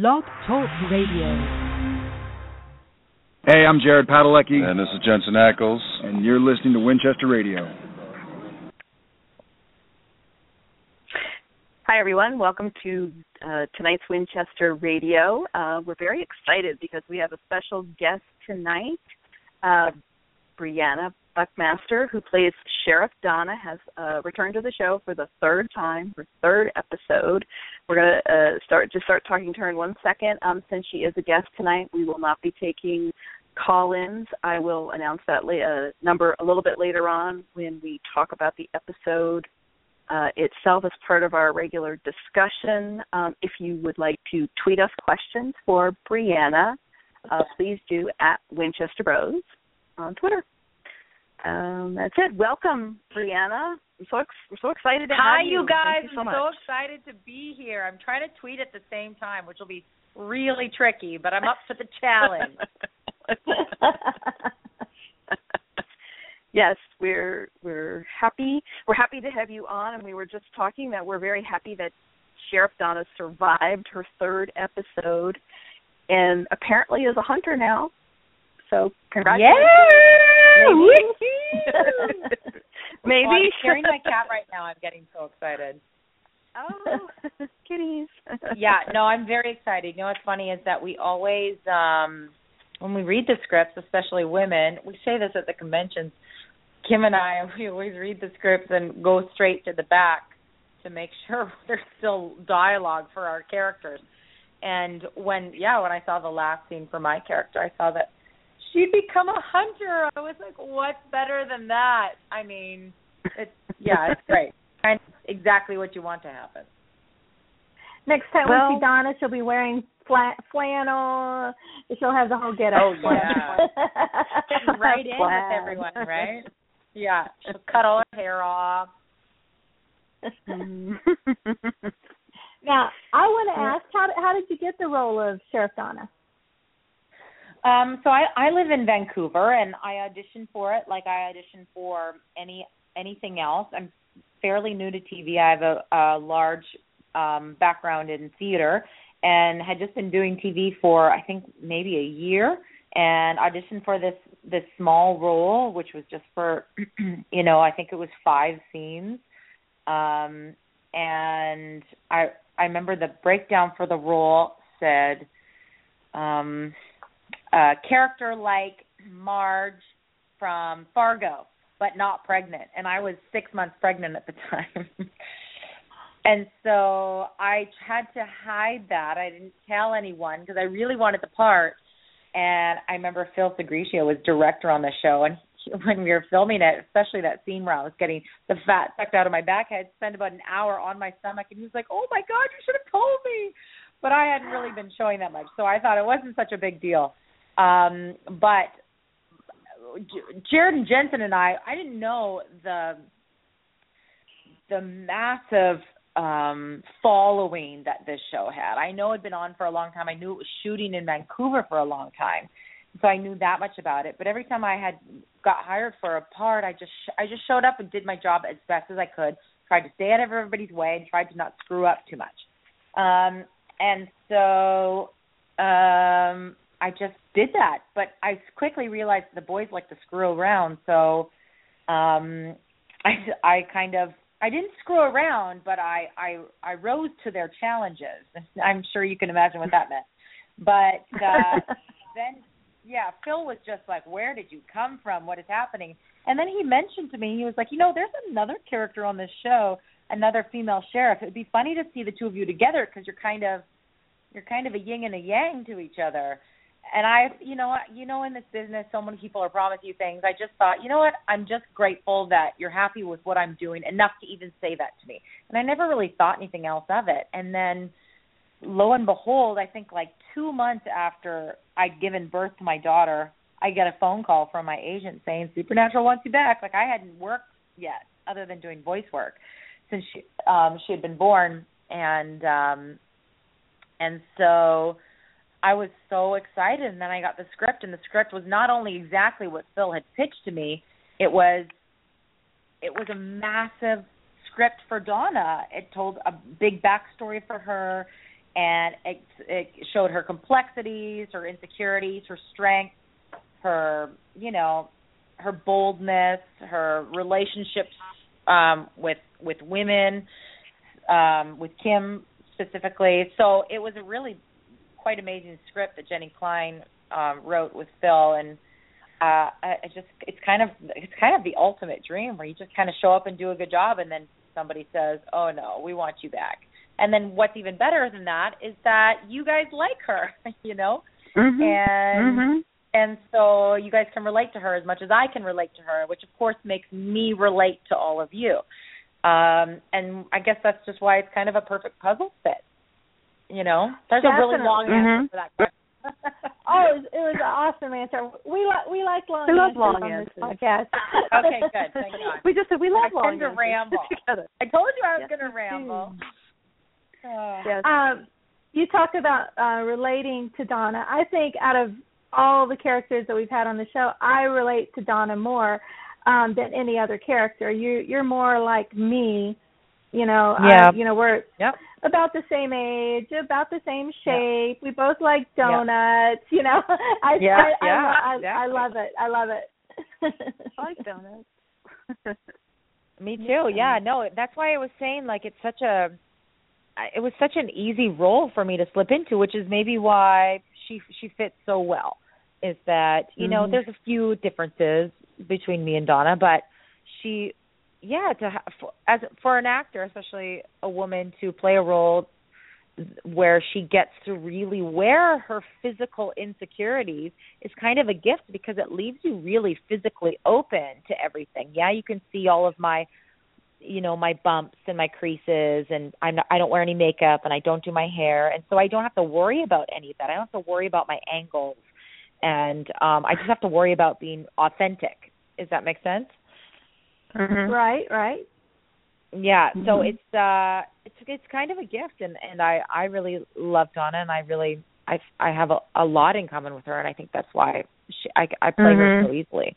Blog Talk Radio. Hey, I'm Jared Padalecki. And this is Jensen Ackles. And you're listening to Winchester Radio. Hi, everyone. Welcome to uh, tonight's Winchester Radio. Uh, we're very excited because we have a special guest tonight. Uh, Briana Buckmaster, who plays Sheriff Donna, has uh, returned to the show for the third time, her third episode. We're going to uh, start just start talking to her in one second. Um, since she is a guest tonight, we will not be taking call-ins. I will announce that la- uh, number a little bit later on when we talk about the episode uh, itself as part of our regular discussion. Um, if you would like to tweet us questions for Briana, uh, please do at Winchester Bros on Twitter. Um, that's it. Welcome, Briana. I'm so ex- we're so excited to Hi, have you. Hi you guys. You so I'm much. so excited to be here. I'm trying to tweet at the same time, which will be really tricky, but I'm up for the challenge. yes, we're we're happy. We're happy to have you on, and we were just talking that we're very happy that Sheriff Donna survived her third episode, and apparently is a hunter now. So congratulations. Maybe. Well, I'm carrying my cat right now. I'm getting so excited. Oh, kitties. yeah, no, I'm very excited. You know what's funny is that we always, um when we read the scripts, especially women, we say this at the conventions. Kim and I, we always read the scripts and go straight to the back to make sure there's still dialogue for our characters. And when, yeah, when I saw the last scene for my character, I saw that she'd become a hunter. I was like, what's better than that? I mean, it's yeah, it's great. Kind of exactly what you want to happen. Next time Well- we see Donna, she'll be wearing flat flannel. She'll have the whole get up. Oh, yeah. Getting right in with everyone, right? Yeah, she'll cut all her hair off. now, I want to ask, how did, how did you get the role of Sheriff Donna? Um, so I I live in Vancouver and I auditioned for it like I auditioned for any anything else. I'm fairly new to TV. I have a, a large um background in theater and had just been doing TV for I think maybe a year and auditioned for this this small role which was just for you know, I think it was 5 scenes. Um and I I remember the breakdown for the role said um a character like Marge from Fargo, but not pregnant. And I was six months pregnant at the time. and so I had to hide that. I didn't tell anyone because I really wanted the part. And I remember Phil Sgriccia was director on the show, and he, when we were filming it, especially that scene where I was getting the fat sucked out of my back, I had spent about an hour on my stomach, and he was like, "Oh my God, you should have told me." But I hadn't really been showing that much, so I thought it wasn't such a big deal. Um, but Jared and Jensen and I, I didn't know the the massive um following that this show had. I know it had been on for a long time. I knew it was shooting in Vancouver for a long time. So I knew that much about it. But every time I had got hired for a part, I just I just showed up and did my job as best as I could. Tried to stay out of everybody's way and tried to not screw up too much. Um and so um I just did that. But I quickly realized the boys like to screw around, so um I I kind of I didn't screw around, but I I I rose to their challenges. I'm sure you can imagine what that meant. But uh then yeah, Phil was just like, "Where did you come from? What is happening?" And then he mentioned to me, he was like, "You know, there's another character on this show, another female sheriff. It'd be funny to see the two of you together because you're kind of you're kind of a yin and a yang to each other." And I, you know, you know, in this business, so many people are promising you things. I just thought, you know what? I'm just grateful that you're happy with what I'm doing enough to even say that to me. And I never really thought anything else of it. And then lo and behold, I think like two months after I'd given birth to my daughter, I get a phone call from my agent saying Supernatural wants you back. Like I hadn't worked yet, other than doing voice work, since she um she had been born, and um and so I was so excited. And then I got the script, and the script was not only exactly what Phil had pitched to me, it was it was a massive script for Donna. It told a big backstory for her, and it, it showed her complexities, her insecurities, her strengths, her you know her boldness, her relationships um, with with women, um, with Kim specifically. So it was a really quite amazing script that Jenny Klein um, wrote with Phil, and uh, I just it's kind of it's kind of the ultimate dream where you just kind of show up and do a good job, and then somebody says, "Oh no, we want you back." And then what's even better than that is that you guys like her, you know, mm-hmm. and mm-hmm. and so you guys can relate to her as much as I can relate to her, which of course makes me relate to all of you. Um, and I guess that's just why it's kind of a perfect puzzle fit. You know, Definitely. a really long Mm-hmm. answer for that question. oh, it was, it was an awesome answer. We like we like long We love answers long on answers. podcast. okay, good. Thank God. We just said we love I long tend to ramble. together. I told you I was Yes, going to ramble. Uh, Yes. Um, you talked about uh, relating to Donna. I think out of all the characters that we've had on the show, I relate to Donna more um, than any other character. You you're more like me. You know, Yeah. you know we're Yep. about the same age, about the same shape. We both like donuts. You know, I Yeah, I, I, yeah, I, I, love it. I love it. I like donuts. Me too. Yeah, no, that's why I was saying like it's such a it was such an easy role for me to slip into, which is maybe why she she fits so well. Is that, you know, Mhm. there's a few differences between me and Donna, but she yeah, to ha- for, as for an actor, especially a woman to play a role where she gets to really wear her physical insecurities is kind of a gift because it leaves you really physically open to everything. Yeah, you can see all of my you know my bumps and my creases and I'm not, I don't wear any makeup and I don't do my hair and so I don't have to worry about any of that. I don't have to worry about my angles and um I just have to worry about being authentic. Does that make sense? Mm-hmm. right, right. Yeah, so Mhm. it's uh it's it's kind of a gift and and I I really love Donna and I really I I have a, a lot in common with her and I think that's why she I I play her Mhm. so easily.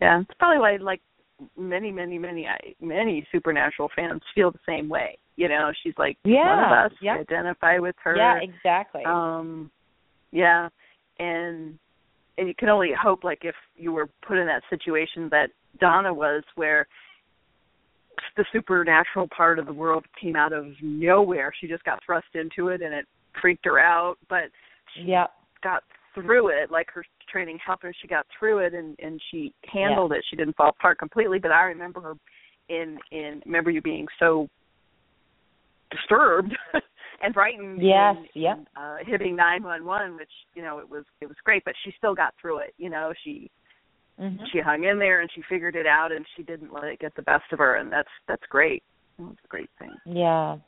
Yeah, it's probably why like many, many, many, I- many supernatural fans feel the same way. You know, she's like one Yeah, of us. yeah. Identify with her. Yeah, exactly. Um, yeah, and and you can only hope like if you were put in that situation that Donna was, where the supernatural part of the world came out of nowhere. She just got thrust into it, and it freaked her out. But she yeah. got through it like her training helped her she got through it and and she handled it she didn't fall apart completely but i remember her in in remember you being so disturbed and Brighton. Yes, and, yeah. and, uh Hibbing 911 which you know it was it was great but she still got through it you know she Mhm. she hung in there and she figured it out and she didn't let it get the best of her and that's that's great that's a great thing Yeah.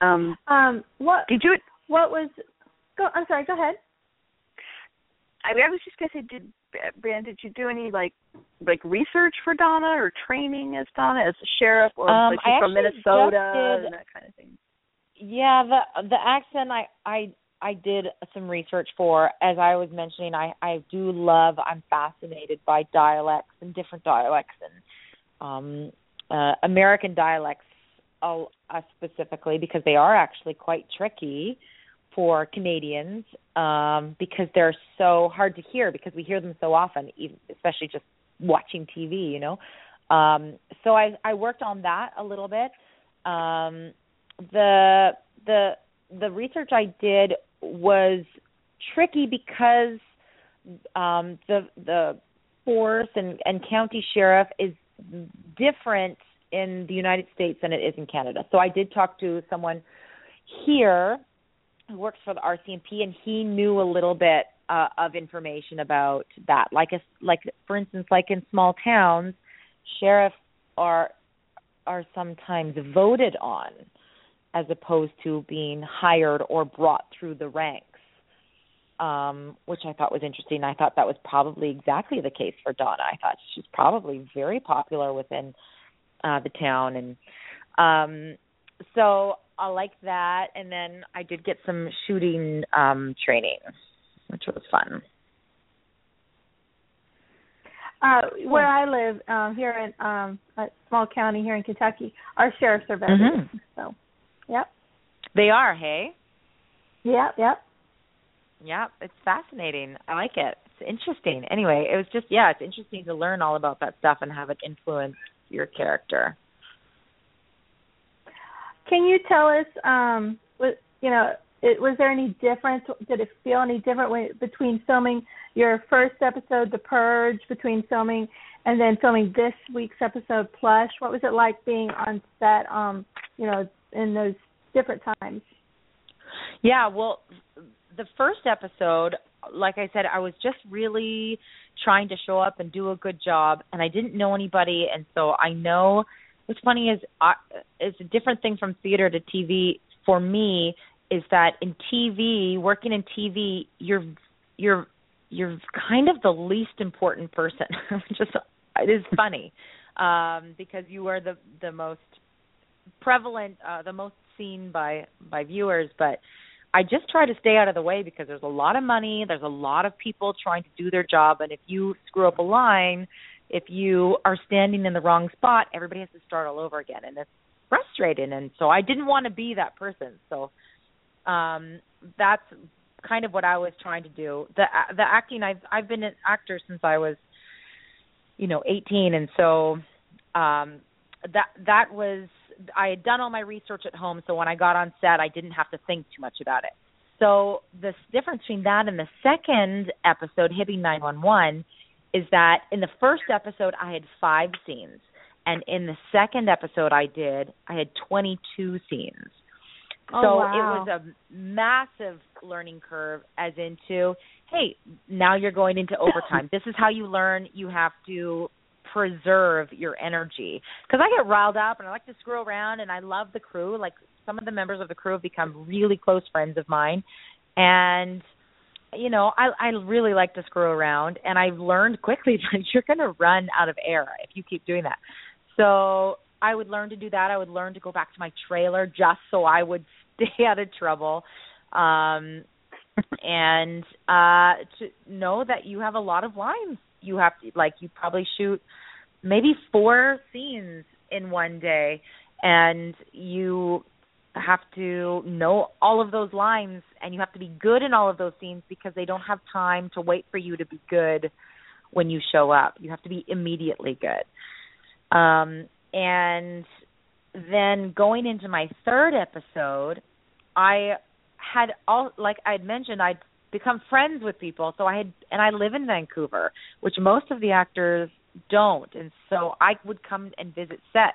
um Um, what did you what was? Go. I'm sorry. Go ahead. I, mean, I was just gonna say, did Brian, did you do any like like research for Donna or training as Donna as a sheriff or Um, like she's from Minnesota did- and that kind of thing? Yeah, the the accent I I I did some research for. As I was mentioning, I I do love. I'm fascinated by dialects and different dialects and um uh American dialects uh, uh, specifically because they are actually quite tricky for Canadians um because they're so hard to hear because we hear them so often especially just watching TV, you know. Um so I I worked on that a little bit. Um the the the research I did was tricky because um the the force and and county sheriff is different in the United States than it is in Canada. So I did talk to someone here who works for the RCMP and he knew a little bit uh, of information about that. Like a, like for instance like in small towns sheriffs are are sometimes voted on as opposed to being hired or brought through the ranks. Um, which I thought was interesting. I thought that was probably exactly the case for Donna. I thought she's probably very popular within uh the town and um so I like that and then I did get some shooting um training which was fun. Uh, where I live, um, here in um, a small county here in Kentucky, our sheriffs are veterans. Mhm. So, yep, They are, hey? yep, yep. Yep, it's fascinating. I like it. It's interesting. Anyway, it was just yeah, it's interesting to learn all about that stuff and have it influence your character. Can you tell us, um, was, you know, it, was there any difference? Did it feel any different when, between filming your first episode, The Purge, between filming and then filming this week's episode, Plush? What was it like being on set? Um, you know, in those different times. Yeah, well, the first episode, like I said, I was just really trying to show up and do a good job, and I didn't know anybody, and so I know. What's funny is, I, it's a different thing from theater to TV for me. Is that in TV, working in TV, you're you're you're kind of the least important person. just it is funny um, because you are the the most prevalent, uh, the most seen by by viewers, but I just try to stay out of the way because there's a lot of money, there's a lot of people trying to do their job, and if you screw up a line, if you are standing in the wrong spot, everybody has to start all over again, and it's frustrating. And so I didn't want to be that person. So um that's kind of what I was trying to do. The the acting I've I've been an actor since I was you know 18 and so um that that was I had done all my research at home so when I got on set I didn't have to think too much about it. So the difference between that and the second episode Hibbing 911 is that in the first episode I had 5 scenes and in the second episode I did I had 22 scenes. Oh, so wow. it was a massive learning curve as into hey now you're going into overtime this is how you learn you have to preserve your energy because i get riled up and i like to screw around and i love the crew like some of the members of the crew have become really close friends of mine and you know i i really like to screw around and i've learned quickly that you're going to run out of air if you keep doing that so I would learn to do that. I would learn to go back to my trailer just so I would stay out of trouble. Um and uh to know that you have a lot of lines. You have to like you probably shoot maybe four scenes in one day and you have to know all of those lines and you have to be good in all of those scenes because they don't have time to wait for you to be good when you show up. You have to be immediately good. Um and then going into my third episode, I had all like I'd mentioned I'd become friends with people. So I had and I live in Vancouver, which most of the actors don't. And so I would come and visit set.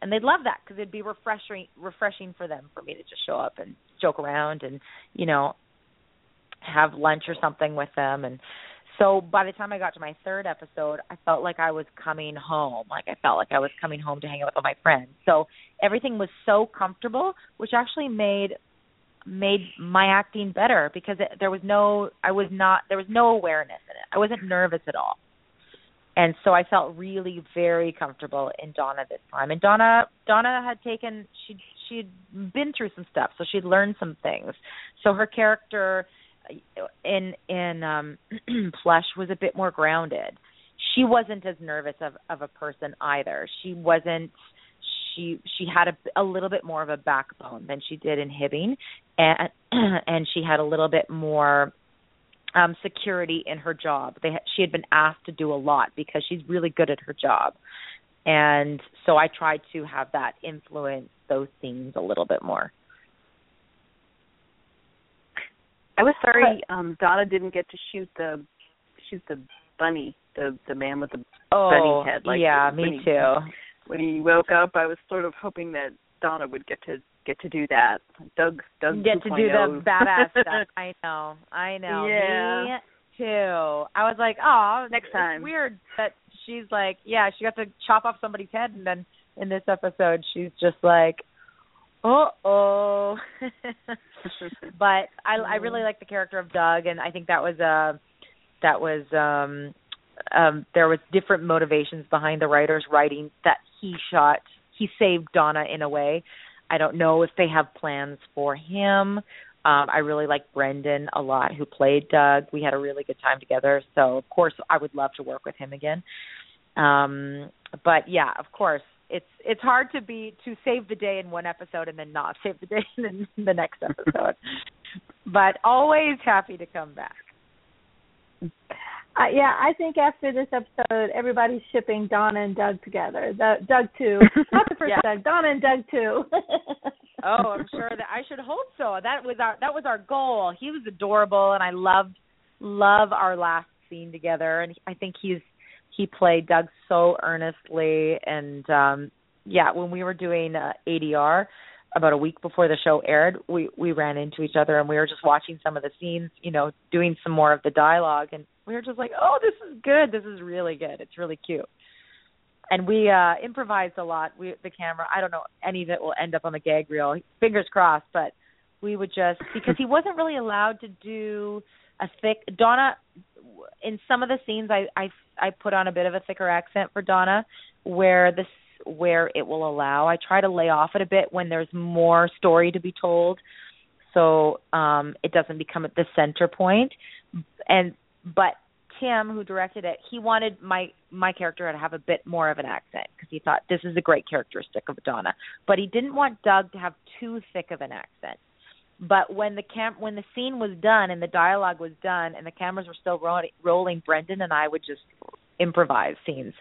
And they'd love that because it'd be refreshing refreshing for them for me to just show up and joke around and, you know, have lunch or something with them and so by the time I got to my third episode, I felt like I was coming home. Like I felt like I was coming home to hang out with all my friends. So everything was so comfortable, which actually made made my acting better because it, there was no I was not there was no awareness in it. I wasn't nervous at all. And so I felt really very comfortable in Donna this time. And Donna Donna had taken she she'd been through some stuff, so she'd learned some things. So her character in in um plush was a bit more grounded she wasn't as nervous of of a person either she wasn't she she had a a little bit more of a backbone than she did in hibbing and and she had a little bit more um security in her job they she had been asked to do a lot because she's really good at her job and so i tried to have that influence those scenes a little bit more I was sorry um Donna didn't get to shoot the shoot the bunny, the the man with the oh, bunny head. Like yeah, me he, too. When he woke up, I was sort of hoping that Donna would get to get to do that. Doug Doug get to do the 2.0. badass stuff. I know, I know. Yeah. Me too. I was like, oh, Next time. Weird that she's like, yeah, she got to chop off somebody's head, and then in this episode, she's just like, Uh oh. but I I really like the character of Doug and I think that was a that was um um there was different motivations behind the writers writing that he shot he saved Donna in a way. I don't know if they have plans for him. Um I really like Brendan a lot who played Doug. We had a really good time together. So of course I would love to work with him again. Um but yeah, of course it's it's hard to be to save the day in one episode and then not save the day in the next episode. but always happy to come back. Uh, yeah, I think after this episode, everybody's shipping Donna and Doug together. The, Doug too, not the first Yeah. Doug, Donna and Doug too. oh, I'm sure that I should hope so. That was our that was our goal. He was adorable, and I loved love our last scene together. And I think he's he played Doug so earnestly. And um yeah, when we were doing uh, ADR about a week before the show aired, we we ran into each other and we were just watching some of the scenes, you know, doing some more of the dialogue, and we were just like, oh, this is good. This is really good. It's really cute and we uh improvised a lot we the camera i don't know any of it will end up on the gag reel fingers crossed but we would just because he wasn't really allowed to do a thick donna in some of the scenes i i i put on a bit of a thicker accent for donna where this where it will allow i try to lay off it a bit when there's more story to be told so um it doesn't become the center point. and but Tim, who directed it, he wanted my my character to have a bit more of an accent because he thought this is a great characteristic of Donna. But he didn't want Doug to have too thick of an accent. But when the cam when the scene was done and the dialogue was done and the cameras were still rolling, rolling Brendan and I would just improvise scenes.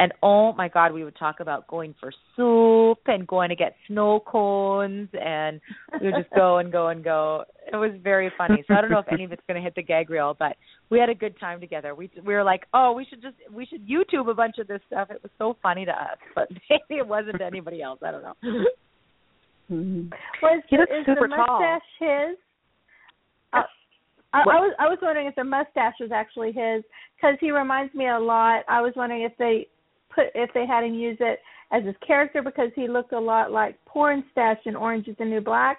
And oh my God, we would talk about going for soup and going to get snow cones, and we would just go and go and go. It was very funny. So I don't know if any of it's going to hit the gag reel, but we had a good time together. We we were like, oh, we should just we should YouTube a bunch of this stuff. It was so funny to us, but maybe it wasn't to anybody else. I don't know. Was He looks is super the tall. mustache his? Uh, I, I was I was wondering if the mustache was actually his because he reminds me a lot. I was wondering if they put if they had him use it as his character because he looked a lot like Pornstache in Orange Is the New Black.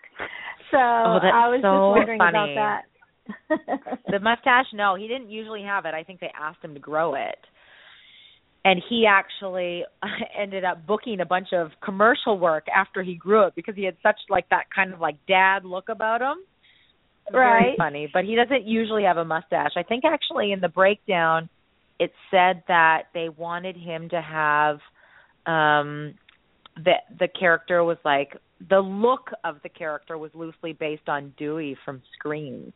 So Oh, I was so just wondering funny. about that. the mustache, no, he didn't usually have it. I think they asked him to grow it. And he actually ended up booking a bunch of commercial work after he grew it because he had such like that kind of like dad look about him. Very Right. funny, but he doesn't usually have a mustache. I think actually in the breakdown it said that they wanted him to have um the the character was like the look of the character was loosely based on Dewey from Scream.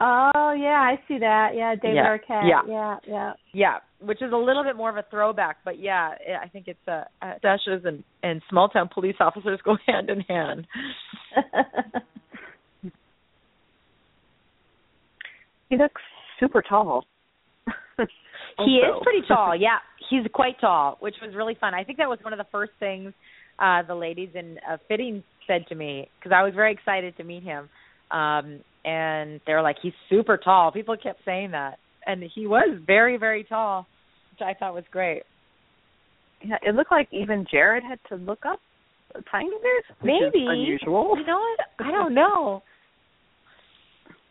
Oh yeah, I see that. Yeah, David Yeah. Arquette. Yeah. yeah, yeah. Yeah, which is a little bit more of a throwback, but yeah, I think it's uh, uh dashes and and small town police officers go hand in hand. He looks super tall. He is pretty tall. Yeah, he's quite tall, which was really fun. I think that was one of the first things uh the ladies in uh, fitting said to me because I was very excited to meet him. Um and they're like he's super tall. People kept saying that. And he was very very tall, which I thought was great. Yeah, it looked like even Jared had to look up a tiny bit. Which Maybe unusual. You know what? I don't know.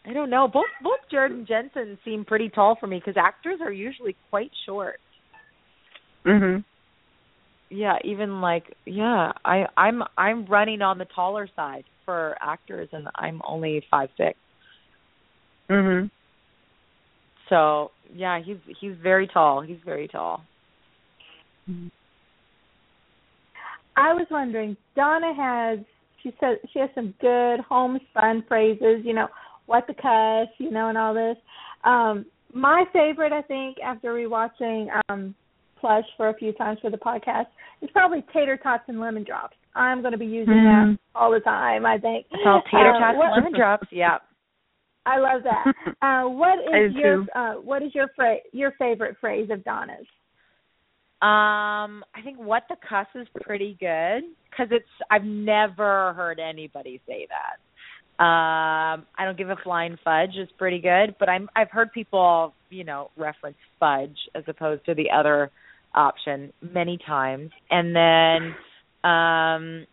I don't know. Both both Jared and Jensen seem pretty tall for me because actors are usually quite short. Mhm. Yeah, even like yeah, I I'm I'm running on the taller side for actors, and I'm only five six. Mhm. So yeah, he's he's very tall. He's very tall. I was wondering, Donna has she said she has some good homespun phrases, you know, what the cuss, you know, and all this. Um my favorite I think after rewatching um Plush for a few times for the podcast is probably tater tots and lemon drops. I'm going to be using Mm. that all the time, I think. It's all tater Uh, tots what- and lemon drops. Yeah. I love that. Uh what I is do your too. uh what is your phrase your favorite phrase of Donna's? Um, I think what the cuss is pretty good because it's I've never heard anybody say that. Um, I don't give a flying fudge is pretty good, but I'm I've heard people you know reference fudge as opposed to the other option many times, and then um,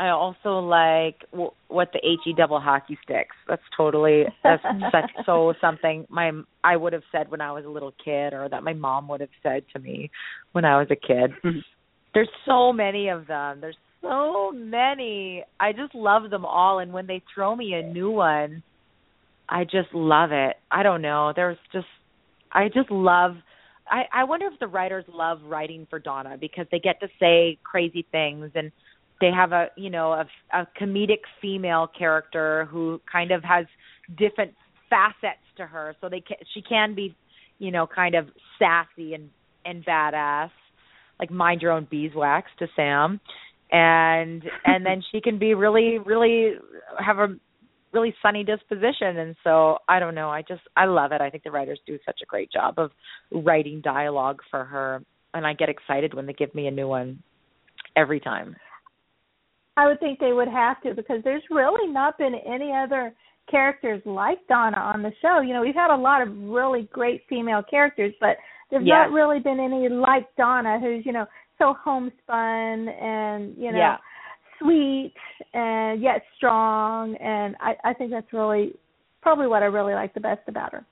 I also like w- what the he double hockey sticks. That's totally that's such so something my I would have said when I was a little kid, or that my mom would have said to me when I was a kid. There's so many of them. There's so many. I just love them all, and when they throw me a new one, I just love it. I don't know. There's just I just love I I wonder if the writers love writing for Donna because they get to say crazy things and they have a, you know, a a comedic female character who kind of has different facets to her. So they can, she can be, you know, kind of sassy and and badass, like mind your own beeswax to Sam. And and then she can be really really have a really sunny disposition and so I don't know I just I love it I think the writers do such a great job of writing dialogue for her and I get excited when they give me a new one every time I would think they would have to because there's really not been any other characters like Donna on the show. You know, we've had a lot of really great female characters, but there's Yes. not really been any like Donna who's, you know, so homespun and, you know, Yeah. sweet and yet strong and I I think that's really probably what I really like the best about her.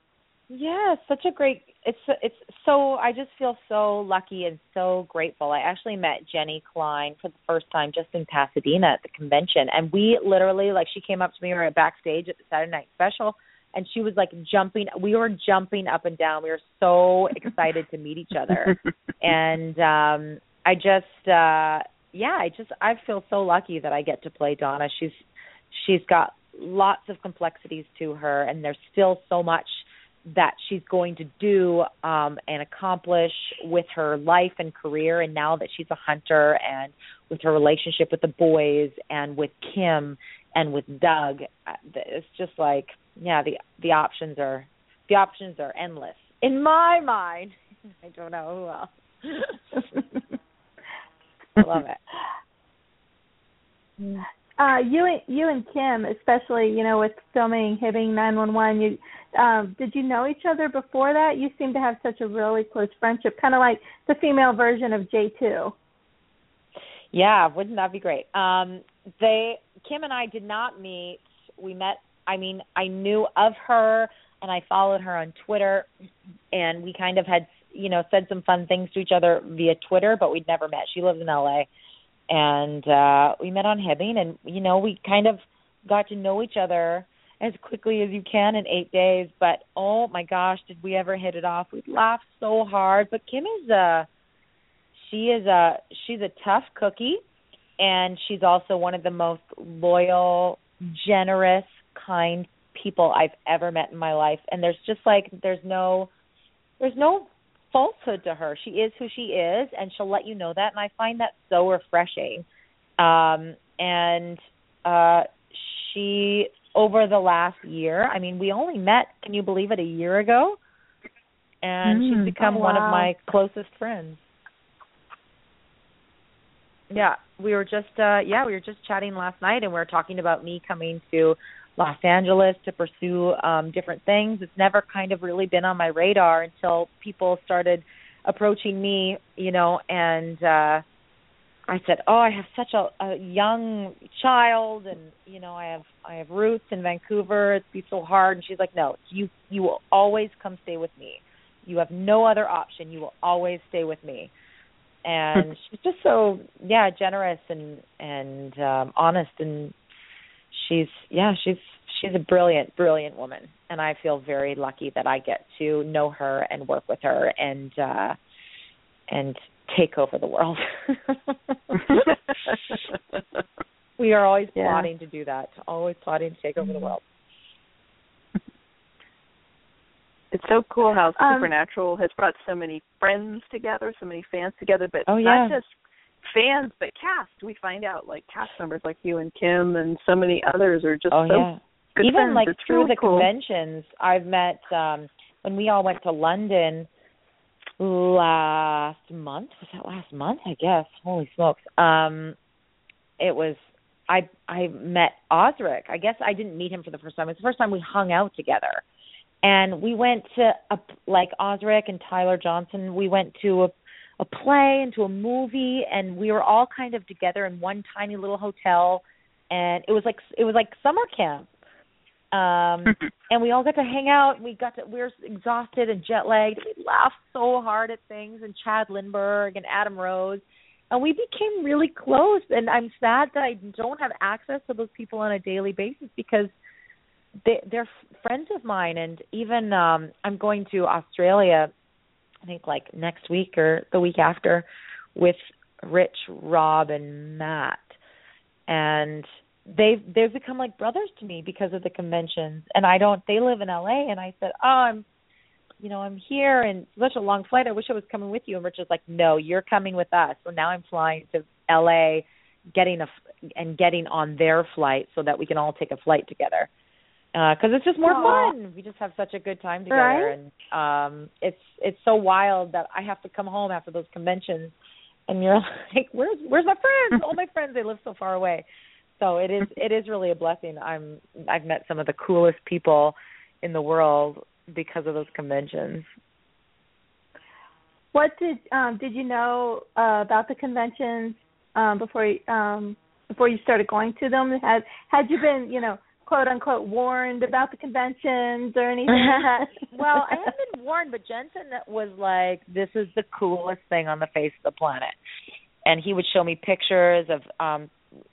Yeah, it's such a great. It's it's so. I just feel so lucky and so grateful. I actually met Jenny Klein for the first time just in Pasadena at the convention, and we literally like she came up to me. We were backstage at the Saturday Night Special, and she was like jumping. We were jumping up and down. We were so excited to meet each other, and um I just uh yeah, I just I feel so lucky that I get to play Donna. She's she's got lots of complexities to her, and there's still so much that she's going to do um and accomplish with her life and career. And now that she's a hunter and with her relationship with the boys and with Kim and with Doug uh, it's just like yeah the the options are the options are endless. In my mind I don't know who else I love it Uh, you and you and Kim, especially you know with filming Hibbing 911, you um, did you know each other before that? You seem to have such a really close friendship, kind of like the female version of J2. Yeah, wouldn't that be great? Um they Kim and I did not meet. We met I mean, I knew of her and I followed her on Twitter and we kind of had, you know, said some fun things to each other via Twitter, but we'd never met. She lives in LA. And uh we met on Hibbing and you know, we kind of got to know each other as quickly as you can in 8 days, but oh my gosh, did we ever hit it off. We laughed so hard, but Kim is a she is a she's a tough cookie and she's also one of the most loyal generous kind people i've ever met in my life and there's just like there's no there's no falsehood to her. She is who she is and she'll let you know that and i find that so refreshing. Um and uh she over the last year i mean we only met can you believe it a year ago? And Mm, she's become oh, one of my closest friends. Yeah, we were just uh yeah, we were just chatting last night and we were talking about me coming to Los Angeles to pursue um different things. It's never kind of really been on my radar until people started approaching me, you know, and uh I said, "Oh, I have such a, a young child, and you know, I have I have roots in Vancouver. It'd be so hard." And she's like, "No, you you will always come stay with me. You have no other option. You will always stay with me." and she's just so yeah generous and and um honest and she's yeah she's she's a brilliant brilliant woman. And i feel very lucky that i get to know her and work with her and uh and take over the world. We are always Yeah. plotting to do that always plotting to take over the world. It's so cool how Um, Supernatural has brought so many friends together, so many fans together, but Oh, not just fans, but cast. We find out like cast members like you and Kim and so many others are just oh so yeah. good even friends. like it's through really the cool. conventions i've met um when we all went to london last month. Was that last month? I guess. Holy smokes. Um it was i i met osric. I guess i didn't meet him for the first time. It's the first time we hung out together. And we went to a like osric and tyler johnson we went to a a play and to a movie and we were all kind of together in one tiny little hotel and it was like it was like summer camp. Um and we all got to hang out we got to we were exhausted and jet lagged we laughed so hard at things and chad lindberg and adam rose and we became really close and i'm sad that i don't have access to those people on a daily basis because they they're friends of mine and even um i'm going to australia i think like next week or the week after with rich rob and matt. And they've they've become like brothers to me because of the conventions. And i don't they live in la and i said oh i'm you know i'm here. And such a long flight. I wish i was coming with you. And rich was like no you're coming with us. So now i'm flying to la getting a and getting on their flight so that we can all take a flight together because uh, it's just more Aww. fun. We just have such a good time together, right? and um, it's it's so wild that I have to come home after those conventions, and you're like, "Where's where's my friends? All my friends they live so far away." So it is it is really a blessing. I'm I've met some of the coolest people in the world because of those conventions. What did um did you know uh, about the conventions um before you um before you started going to them? Had had you been, you know, quote unquote warned about the conventions or anything? well, I haven't been warned, but Jensen was like, "This is the coolest thing on the face of the planet," and he would show me pictures of um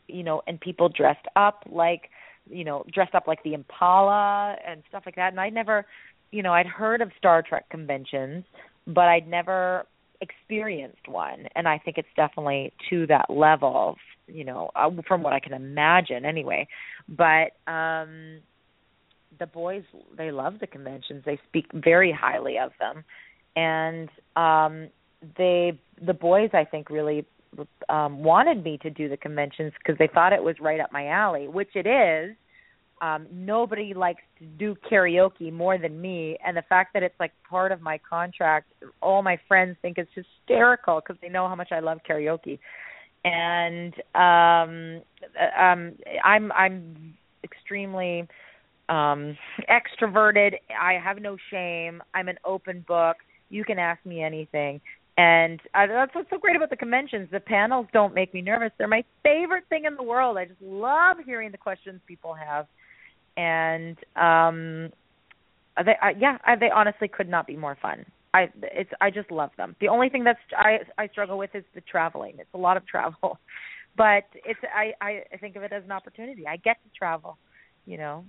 you know, and people dressed up like, you know, dressed up like the Impala and stuff like that. And I'd never, you know, I'd heard of Star Trek conventions, but I'd never experienced one. And I think it's definitely to that level, you know, uh, from what I can imagine anyway. But um the boys they love the conventions. They speak very highly of them. And um they the boys I think really um wanted me to do the conventions because they thought it was right up my alley, which it is. Um nobody likes to do karaoke more than me and the fact that it's like part of my contract, all my friends think it's hysterical because they know how much I love karaoke. And um um I'm I'm extremely um extroverted. I have no shame. I'm an open book. You can ask me anything and uh, that's what's so great about the conventions. The panels don't make me nervous. They're my favorite thing in the world. I just love hearing the questions people have, and um, they uh, yeah, I, they honestly could not be more fun. I it's I just love them. The only thing that's I I struggle with is the traveling. It's a lot of travel, but it's I I think of it as an opportunity. I get to travel, you know.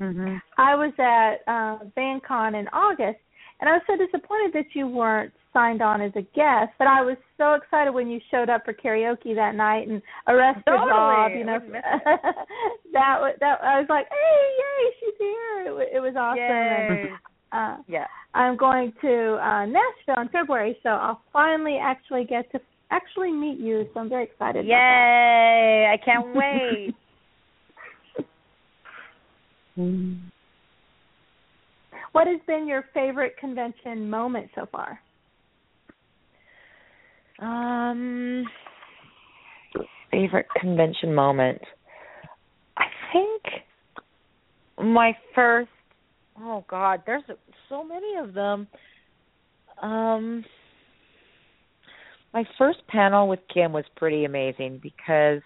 Mhm. I was at uh VanCon in August and I was so disappointed that you weren't signed on as a guest. But I was so excited when you showed up for karaoke that night and arrested totally. Bob. You know, that was that. I was like, hey, yay, she's here! It, it was awesome. Yay. And, uh, yeah. I'm going to uh Nashville in February, so I'll finally actually get to actually meet you. So I'm very excited. Yay! I can't wait. What has been your favorite convention moment so far? Um, favorite convention moment. I think my first. Oh God, there's so many of them. Um, my first panel with Kim was pretty amazing because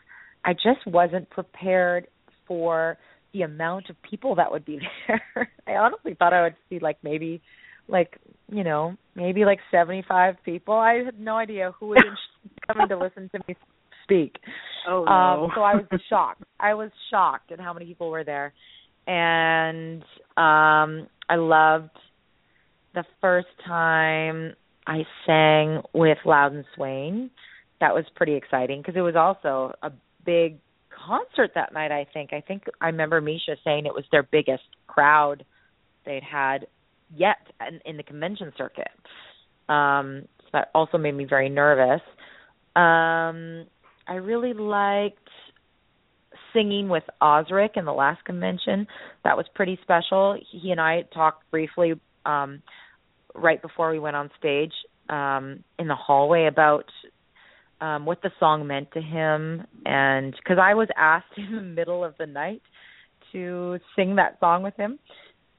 I just wasn't prepared for the amount of people that would be there. I honestly thought I would see like maybe like you know maybe like 75 people. I had no idea who was coming to listen to me speak. Oh no. Um so I was shocked. I was shocked at how many people were there. And um I loved the first time I sang with Louden Swain. That was pretty exciting because it was also a big concert that night. I think. I think I remember Misha saying it was their biggest crowd they'd had yet in, in the convention circuit. Um, so that also made me very nervous. Um, I really liked singing with Osric in the last convention. That was pretty special. He and I talked briefly um, right before we went on stage um, in the hallway about um what the song meant to him and cuz I was asked in the middle of the night to sing that song with him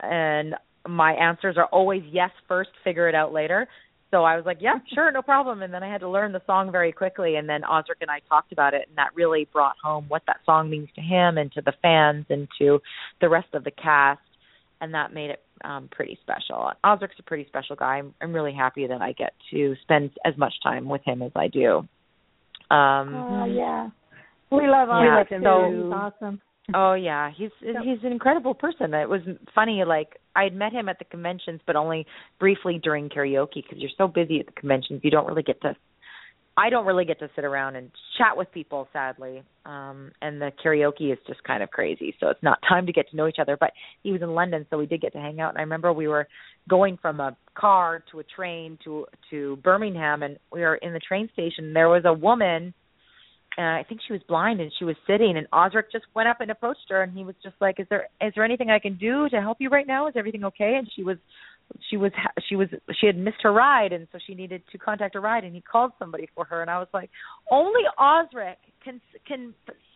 and my answers are always yes first figure it out later so I was like, yeah, sure, no problem. And then I had to learn the song very quickly. And then Osric and I talked about it, and that really brought home what that song means to him and to the fans and to the rest of the cast. And that made it um pretty special. Osric's a pretty special guy. I'm, I'm really happy that I get to spend as much time with him as I do. Um Oh yeah, we love Yeah, Osric too. so- He's awesome. Oh yeah, he's he's an incredible person. It was funny. Like I had met him at the conventions, but only briefly during karaoke because you're so busy at the conventions, you don't really get to. I don't really get to sit around and chat with people, sadly. Um, and the karaoke is just kind of crazy, so it's not time to get to know each other. But he was in London, so we did get to hang out. And I remember we were going from a car to a train to to Birmingham, and we were in the train station. There was a woman uh, I think she was blind and she was sitting and Osric just went up and approached her and he was just like is there is there anything I can do to help you right now? Is everything okay? And she was she was she was she had missed her ride and so she needed to contact a ride and he called somebody for her and I was like only Osric can can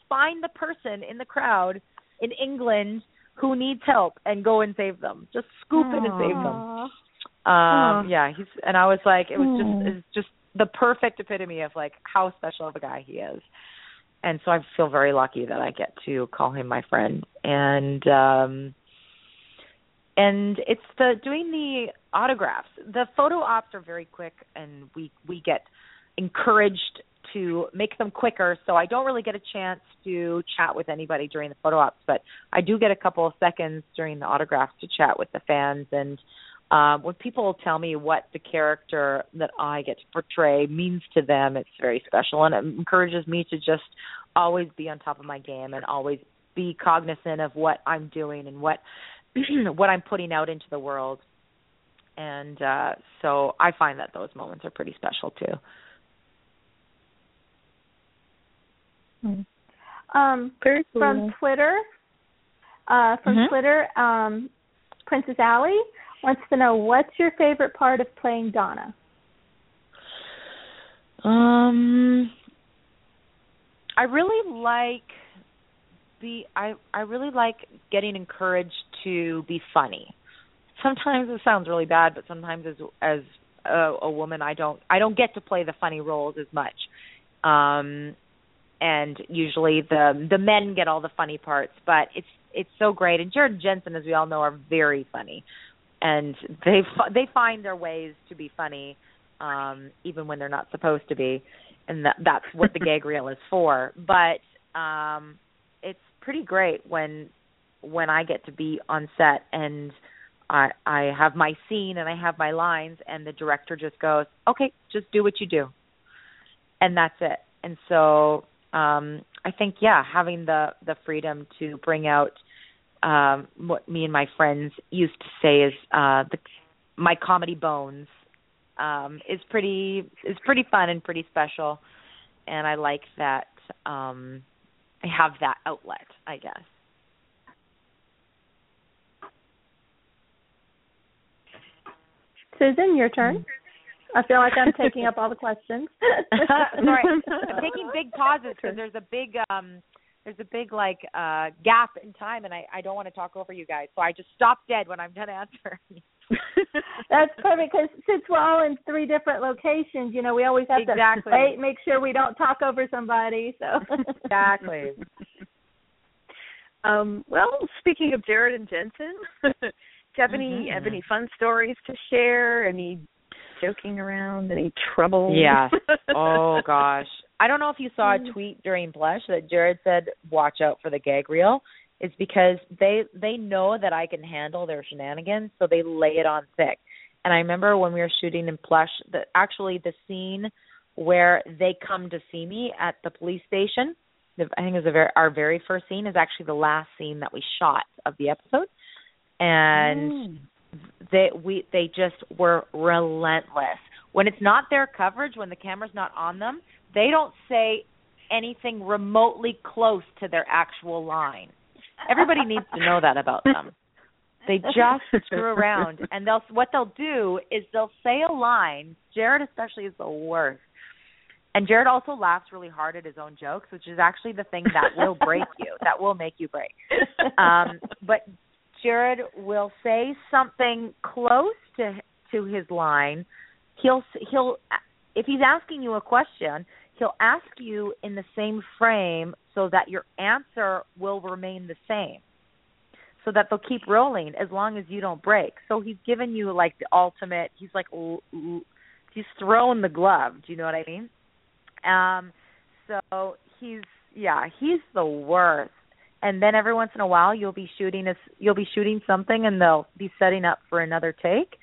find the person in the crowd in England who needs help and go and save them. Just scoop in and save them. Um yeah he's and I was like it was just it's just the perfect epitome of like how special of a guy he is. And so I feel very lucky that I get to call him my friend. And um and it's the doing the autographs. The photo ops are very quick and we we get encouraged to make them quicker. So I don't really get a chance to chat with anybody during the photo ops but I do get a couple of seconds during the autographs to chat with the fans. And um, when people tell me what the character that I get to portray means to them, it's very special, and it encourages me to just always be on top of my game and always be cognizant of what I'm doing and what what I'm putting out into the world. And uh, so I find that those moments are pretty special too. Um, Very cool. from Twitter, uh, from Mhm. Twitter, um, Princess Allie wants to know what's your favorite part of playing Donna. Um, I really like the I I really like getting encouraged to be funny. Sometimes it sounds really bad, but sometimes as as a, a woman, I don't I don't get to play the funny roles as much. Um, and usually the the men get all the funny parts, but it's it's so great. And Jared Jensen, as we all know, are very funny, and they they find their ways to be funny um even when they're not supposed to be. And that that's what the gag reel is for. But um it's pretty great when when I get to be on set and I I have my scene and I have my lines and the director just goes okay just do what you do. And that's it. And so um I think yeah having the the freedom to bring out um what me and my friends used to say is uh the my comedy bones um is pretty is pretty fun and pretty special and I like that um I have that outlet, I guess. Susan, your turn. I feel like I'm taking up all the questions. Sorry, I'm taking big pauses because there's a big um there's a big like uh gap in time and I I don't want to talk over you guys. So I just stop dead when I'm done answering. That's perfect because since we're all in three different locations, you know, we always have Exactly. to wait, make sure we don't talk over somebody. So exactly. Um, well, speaking of Jared and Jensen, do you have any Mhm. have any fun stories to share? Any joking around? Any trouble? Yeah. oh gosh. I don't know if you saw a mm. tweet during Plush that Jared said, "Watch out for the gag reel." It's because they they know that I can handle their shenanigans, so they lay it on thick. And I remember when we were shooting in Plush, that actually the scene where they come to see me at the police station, the, I think it was very, our very first scene, is actually the last scene that we shot of the episode. And mm. They we they just were relentless. When it's not their coverage, when the camera's not on them, they don't say anything remotely close to their actual line. Everybody needs to know that about them. They just screw around, and they'll what they'll do is they'll say a line. Jared especially is the worst. And Jared also laughs really hard at his own jokes, which is actually the thing that will break you, that will make you break. Um, but Jared will say something close to to his line. he'll he'll if he's asking you a question, he'll ask you in the same frame so that your answer will remain the same. So that they'll keep rolling as long as you don't break. So he's given you like the ultimate. He's like he's throwing the glove. Do you know what I mean? Um, so he's yeah, he's the worst. And then every once in a while, you'll be shooting a you'll be shooting something, and they'll be setting up for another take,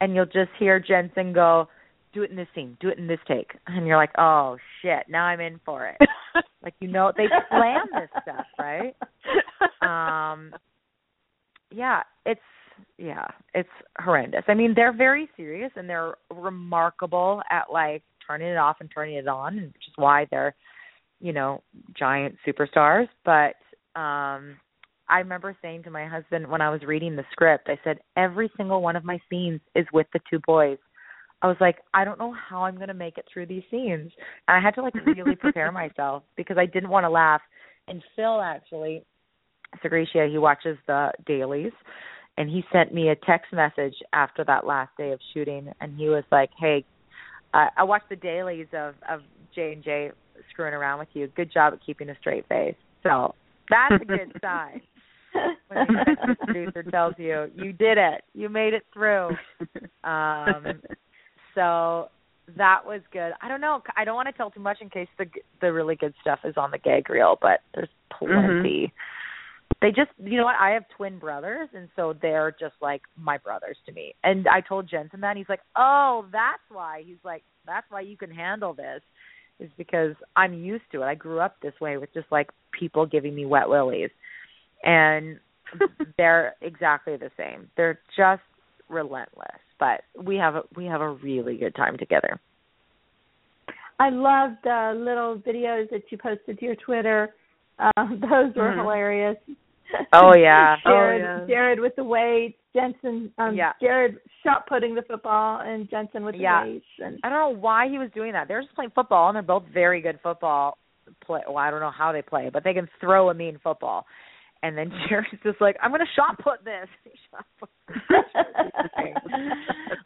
and you'll just hear Jensen go, "Do it in this scene, do it in this take," and you're like, "Oh shit, now I'm in for it." like you know, they plan this stuff, right? Um, yeah, it's yeah, it's horrendous. I mean, they're very serious and they're remarkable at like turning it off and turning it on, which is why they're, you know, giant superstars. But um I remember saying to my husband when I was reading the script, I said every single one of my scenes is with the two boys. I was like, I don't know how I'm going to make it through these scenes. And I had to like really prepare myself because I didn't want to laugh. And Phil actually, Sgriccia, he watches the dailies and he sent me a text message after that last day of shooting and he was like, "Hey, uh, I watched the dailies of of J and J screwing around with you. Good job at keeping a straight face." So that's a good sign. when the producer tells you you did it, you made it through. Um, so that was good. I don't know. I don't want to tell too much in case the the really good stuff is on the gag reel, but there's plenty. Mm-hmm they just you know what i have twin brothers and so they're just like my brothers to me and i told jensen that and he's like oh that's why he's like that's why you can handle this is because i'm used to it i grew up this way with just like people giving me wet willies and they're exactly the same they're just relentless but we have a we have a really good time together i loved the little videos that you posted to your twitter uh, those were mm-hmm. hilarious. Oh yeah. Jared, oh yeah. Jared with the weights, Jensen um yeah. Jared shot putting the football and Jensen with the yeah. weights and I don't know why he was doing that. They're just playing football and they're both very good football play well, I don't know how they play, but they can throw a mean football. And then Jerry's just like, I'm gonna shot put this. shot put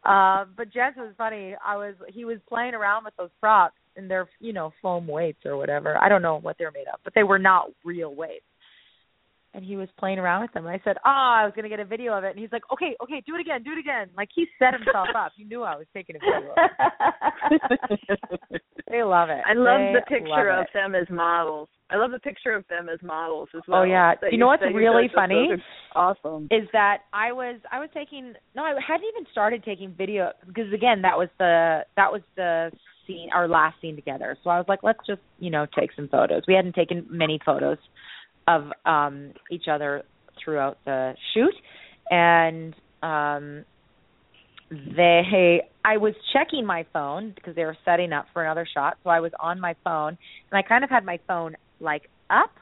um, but Jensen was funny. I was he was playing around with those props and they're you know foam weights or whatever. I don't know what they're made of, but they were not real weights. And he was playing around with them. And I said, "Oh, I was gonna get a video of it." And he's like, "Okay, okay, do it again, do it again." Like he set himself up. He knew I was taking a video. they love it. I love they the picture of it. them as models. I love the picture of them as models as oh, well. Oh yeah. That you know what's really those, funny? Awesome. Is that I was I was taking no I hadn't even started taking video because again that was the that was the scene our last scene together. So I was like let's just you know take some photos. We hadn't taken many photos of um each other throughout the shoot and um they I was checking my phone because they were setting up for another shot. So I was on my phone and I kind of had my phone like up,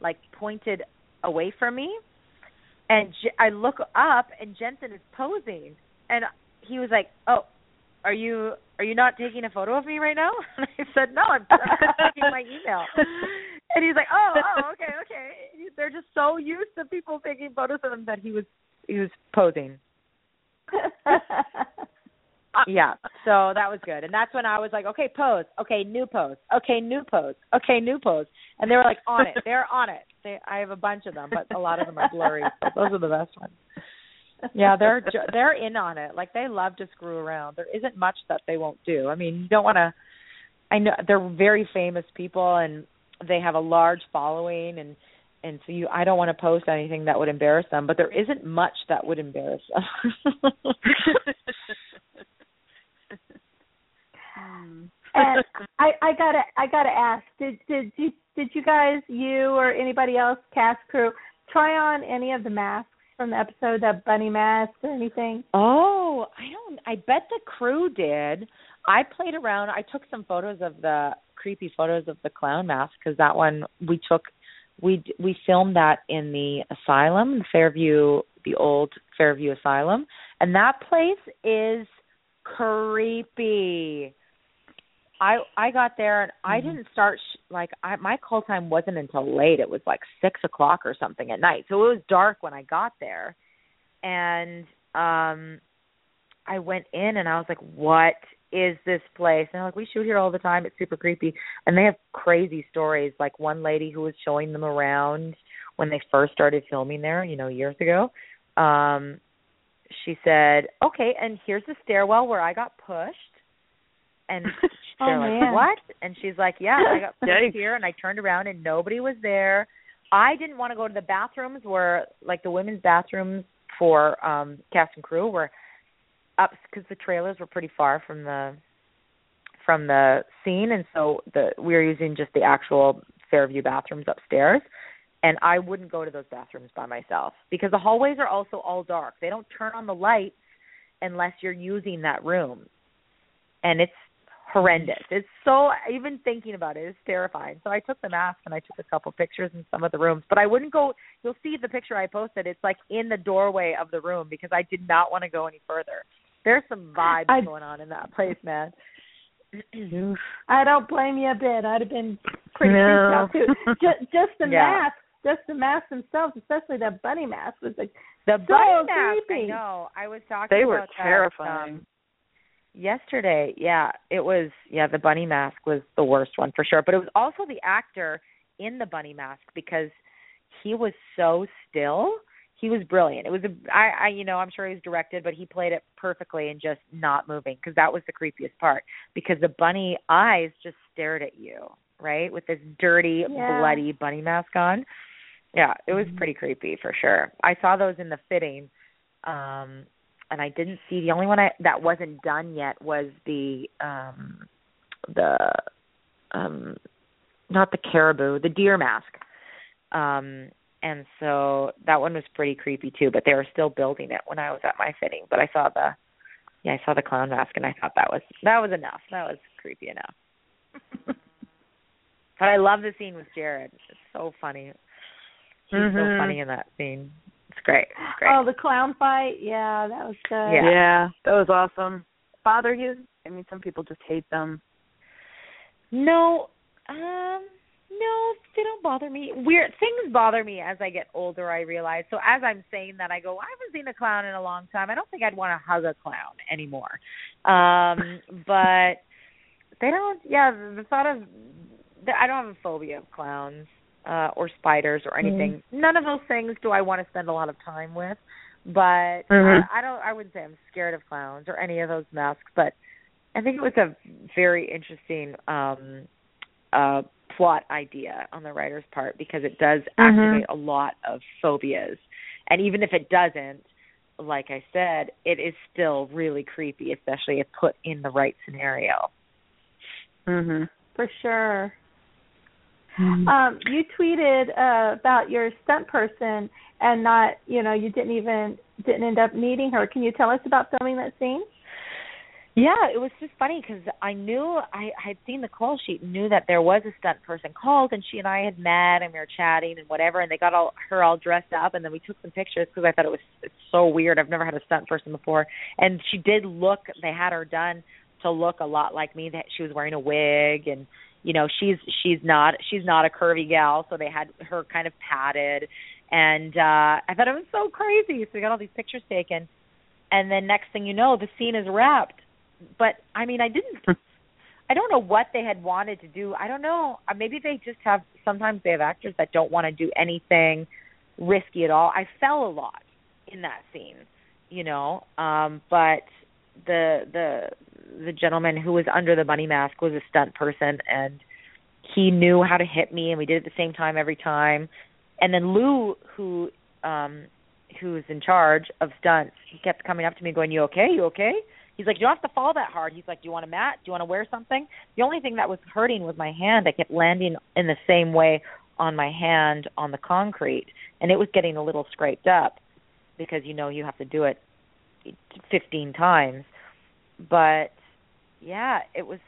like pointed away from me. And J- I look up and Jensen is posing and he was like, "Oh, are you are you not taking a photo of me right now?" And I said, "No, I'm, checking my email." And he's like, "Oh, oh, okay, okay." They're just so used to people taking photos of him that he was he was posing. yeah, so that was good, and that's when I was like, okay, pose, okay, new pose, okay, new pose, okay, new pose, and they were like on it. They're on it. They, I have a bunch of them, but a lot of them are blurry. But those are the best ones. Yeah, they're they're in on it. Like they love to screw around. There isn't much that they won't do. I mean, you don't want to. I know they're very famous people, and they have a large following, and and so you I don't want to post anything that would embarrass them, but there isn't much that would embarrass them. and I, I gotta I gotta ask, did did you did you guys, you or anybody else, cast crew, try on any of the masks from the episode, that bunny mask or anything? Oh, I don't. I bet the crew did. I played around. I took some photos of the creepy photos of the clown mask because that one we took. We we filmed that in the asylum, Fairview, the old Fairview Asylum, and that place is creepy. I I got there and I mm-hmm. didn't start sh- like I my call time wasn't until late. It was like six o'clock or something at night, so it was dark when I got there, and um, I went in and I was like, "What is this place? And like, we shoot here all the time. It's super creepy. And they have crazy stories. Like one lady who was showing them around when they first started filming there, you know, years ago. Um, she said, "Okay, and here's the stairwell where I got pushed." And they're Oh, like, man. "What?" And she's like, "Yeah, I got pushed here, and I turned around and nobody was there. I didn't want to go to the bathrooms where, like, the women's bathrooms for um cast and crew were up because the trailers were pretty far from the from the scene, and so the we were using just the actual Fairview bathrooms upstairs." and I wouldn't go to those bathrooms by myself because the hallways are also all dark. They don't turn on the lights unless you're using that room. And it's horrendous. It's so even thinking about it is terrifying. So I took the mask and I took a couple pictures in some of the rooms, but I wouldn't go you'll see the picture I posted. It's like in the doorway of the room because I did not want to go any further. There's some vibes I- going on in that place, man. I don't blame you a bit. I'd have been pretty No. freaked out too. Just, just the Yeah. mask, just the masks themselves, especially that bunny mask was like The So bunny mask, I creepy. know. I was talking They were about that, terrifying. um, yesterday. Yeah, it was. Yeah, the bunny mask was the worst one for sure. But it was also the actor in the bunny mask because he was so still. He was brilliant. It was a. I, I, you know, I'm sure he was directed, but he played it perfectly and just not moving because that was the creepiest part. Because the bunny eyes just stared at you, right, with this dirty, Yeah. bloody bunny mask on. Yeah, it was pretty creepy for sure. I saw those in the fitting, um, and I didn't see the only one I that wasn't done yet was the um the um not the caribou, the deer mask. Um and so that one was pretty creepy too, but they were still building it when I was at my fitting. But I saw the yeah, I saw the clown mask and I thought that was that was enough. That was creepy enough. but I love the scene with Jared. It's so funny. He's so Mhm. funny in that scene. It's great. It's great. oh the clown fight. Yeah, that was good. Yeah. yeah, that was awesome. Bother you? I mean, some people just hate them. No, um, no, they don't bother me. Weird things bother me as I get older. I realize. So as I'm saying that, I go, I haven't seen a clown in a long time. I don't think I'd want to hug a clown anymore. Um, but they don't. Yeah, the thought of the, I don't have a phobia of clowns uh, or spiders or anything. None of those things do I want to spend a lot of time with. But Mhm. I, I don't. I wouldn't say I'm scared of clowns or any of those masks. But I think it was a very interesting um uh plot idea on the writer's part because it does activate a lot of phobias. And even if it doesn't, like I said, it is still really creepy, especially if put in the right scenario. Mhm. for sure. Um, you tweeted uh, about your stunt person and not, you know, you didn't even didn't end up meeting her. Can you tell us about filming that scene? Yeah, it was just funny because I knew I had seen the call sheet, and knew that there was a stunt person called, and she and I had met, and we were chatting and whatever, and they got all her all dressed up, and then we took some pictures because I thought it was it's so weird. I've never had a stunt person before, and she did look. They had her done to look a lot like me. That she was wearing a wig, and you know she's she's not she's not a curvy gal, so they had her kind of padded, and uh I thought it was so crazy. So we got all these pictures taken, and then next thing you know, the scene is wrapped but I mean, I didn't. I don't know what they had wanted to do. I don't know. Uh, Maybe they just have. Sometimes they have actors that don't want to do anything risky at all. I fell a lot in that scene, you know. Um, but the the the gentleman who was under the bunny mask was a stunt person, and he knew how to hit me, and we did it at the same time every time. And then Lou, who um who's in charge of stunts, he kept coming up to me going, "You okay? You okay?" He's like, you don't have to fall that hard. He's like, do you want a mat? Do you want to wear something? The only thing that was hurting was my hand. I kept landing in the same way on my hand on the concrete, and it was getting a little scraped up because you know you have to do it 15 times. But yeah, it was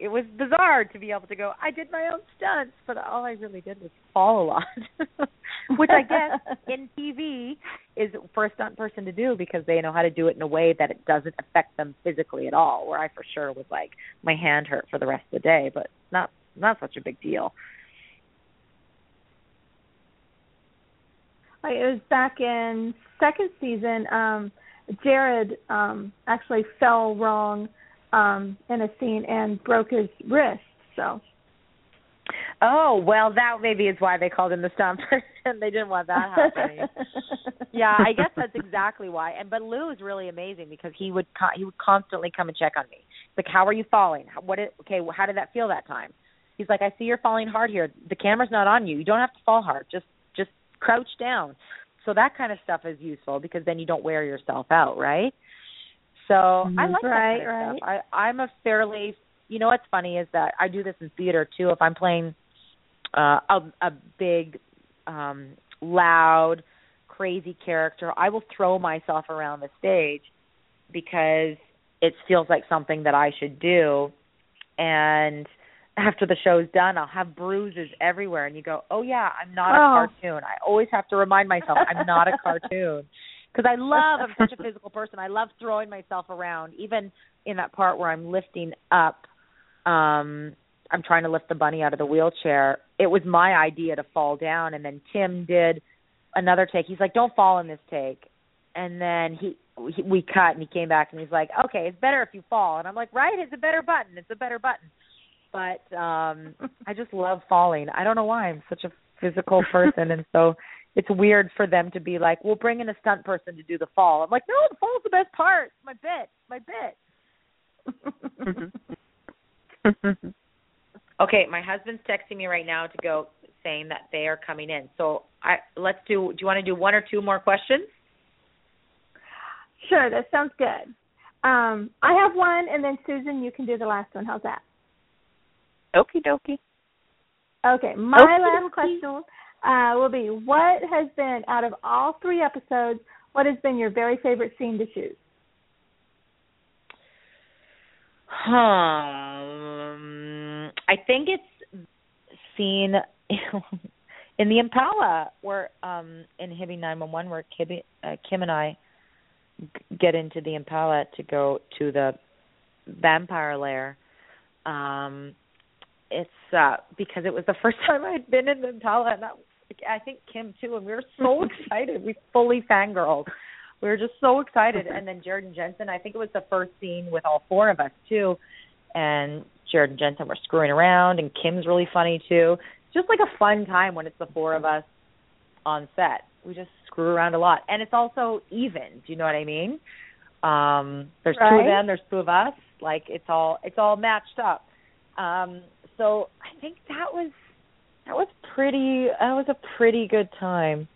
it was bizarre to be able to go. I did my own stunts, but all I really did was fall a lot, which I guess in TV is for a stunt person to do because they know how to do it in a way that it doesn't affect them physically at all. Where I for sure was like my hand hurt for the rest of the day, but not not such a big deal. Like, it was back in second season. Um, Jared um, actually fell wrong um in a scene and broke his wrist. So Oh well, that maybe is why they called him the stunt person. they didn't want that happening. yeah, I guess that's exactly why. And but Lou is really amazing because he would co- he would constantly come and check on me. Like, how are you falling? How, what? It, okay, how did that feel that time? He's like, I see you're falling hard here. The camera's not on you. You don't have to fall hard. Just just crouch down. So that kind of stuff is useful because then you don't wear yourself out, right? So mm-hmm. I like right, that kind of right. stuff. I I'm a fairly you know what's funny is that I do this in theater too. If I'm playing uh, a, a big, um, loud, crazy character, I will throw myself around the stage because it feels like something that I should do. And after the show's done, I'll have bruises everywhere, and you go, "Oh yeah, I'm not oh. a cartoon." I always have to remind myself I'm not a cartoon because I love. I'm such a physical person. I love throwing myself around, even in that part where I'm lifting up. Um, I'm trying to lift the bunny out of the wheelchair. It was my idea to fall down, and then Tim did another take. He's like, "Don't fall in this take," and then he, he we cut, and he came back, and he's like, "Okay, it's better if you fall," and I'm like, "Right, it's a better button. It's a better button." But um I just love falling. I don't know why. I'm such a physical person, and so it's weird for them to be like, "We'll bring in a stunt person to do the fall." I'm like, "No, the fall's the best part. my bit. my bit." Okay, my husband's texting me right now to go saying that they are coming in. So I let's do. Do you want to do one or two more questions? Sure, that sounds good. Um, I have one, and then Susan, you can do the last one. How's that? Okie dokie. Okay, my Okey last dokey. question uh, will be: What has been out of all three episodes? What has been your very favorite scene to shoot? Um, I think it's seen in the Impala, where um in Hibbing 911, where Kim, uh, Kim and I g- get into the Impala to go to the vampire lair. Um, it's uh because it was the first time I'd been in the Impala, and that, I think Kim too, and we were so excited. We fully fangirled. We were just so excited. And then Jared and Jensen, I think it was the first scene with all four of us too. And Jared and Jensen were screwing around, and Kim's really funny too. It's just like a fun time when it's the four of us on set. We just screw around a lot, and it's also even. Do you know what I mean? Um, there's two of them. There's two of us. Like it's all it's all matched up. Um, so I think that was that was pretty that was a pretty good time.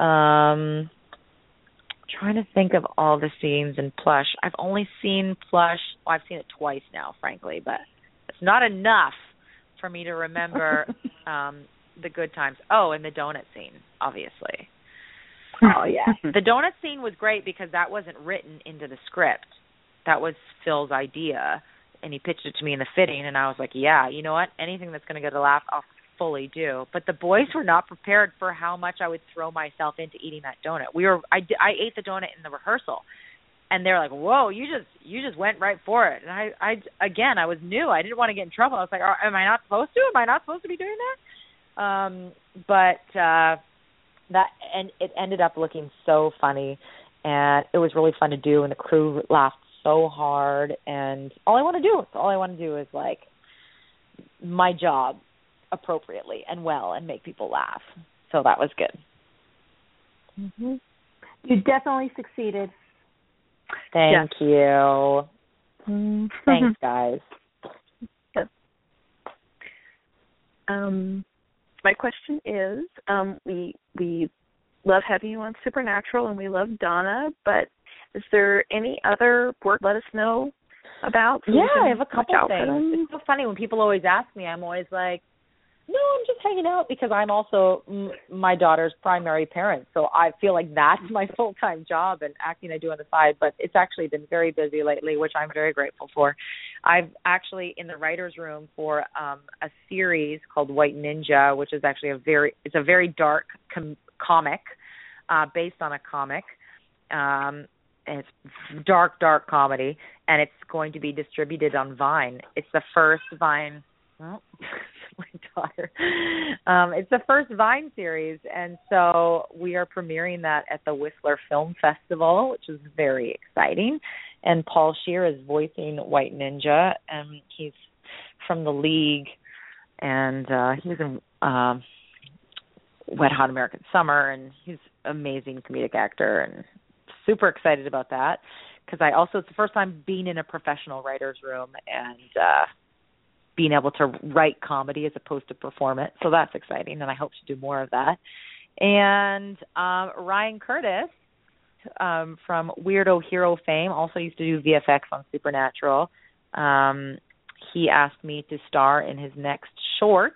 Um trying to think of all the scenes in plush. I've only seen plush well, I've seen it twice now, frankly, but it's not enough for me to remember um the good times. Oh, and the donut scene, obviously. Oh yeah. The donut scene was great because that wasn't written into the script. That was Phil's idea, and he pitched it to me in the fitting, and I was like, "Yeah, you know what? Anything that's going to get a laugh, I'll fully do." But the boys were not prepared for how much I would throw myself into eating that donut. We were, I, I ate the donut in the rehearsal, and they're like, "Whoa, you just, you just went right for it." And I, I, again, I was new. I didn't want to get in trouble. I was like, "Am I not supposed to? Am I not supposed to be doing that?" Um, but uh that and it ended up looking so funny and it was really fun to do and the crew laughed so hard and all I want to do all I want to do is like my job appropriately and well and make people laugh. So that was good. hmm You definitely succeeded. Thank you. Mm-hmm. Thanks guys. Um, my question is, um, we we love having you on Supernatural, and we love Donna. But is there any other work? Let us know about. so Yeah, I have a couple out things. It's so funny when people always ask me. I'm always like, "No, I'm just hanging out because I'm also m- my daughter's primary parent. So I feel like that's my full time job, and acting I do on the side. But it's actually been very busy lately, which I'm very grateful for. I've actually in the writers' room for um a series called White Ninja, which is actually a very it's a very dark com- comic uh based on a comic. Um it's dark, dark comedy, and it's going to be distributed on Vine. It's the first Vine. Well, my daughter. Um, it's the first Vine series, and so we are premiering that at the Whistler Film Festival, which is very exciting. and Paul Scheer is voicing White Ninja, and he's from the League, and uh, he was in um, Wet Hot American Summer, and he's amazing comedic actor, and super excited about that because I also it's the first time being in a professional writers room and uh being able to write comedy as opposed to perform it. So that's exciting and I hope to do more of that. And um Ryan Curtis um from Weirdo Hero fame also used to do VFX on Supernatural. Um he asked me to star in his next short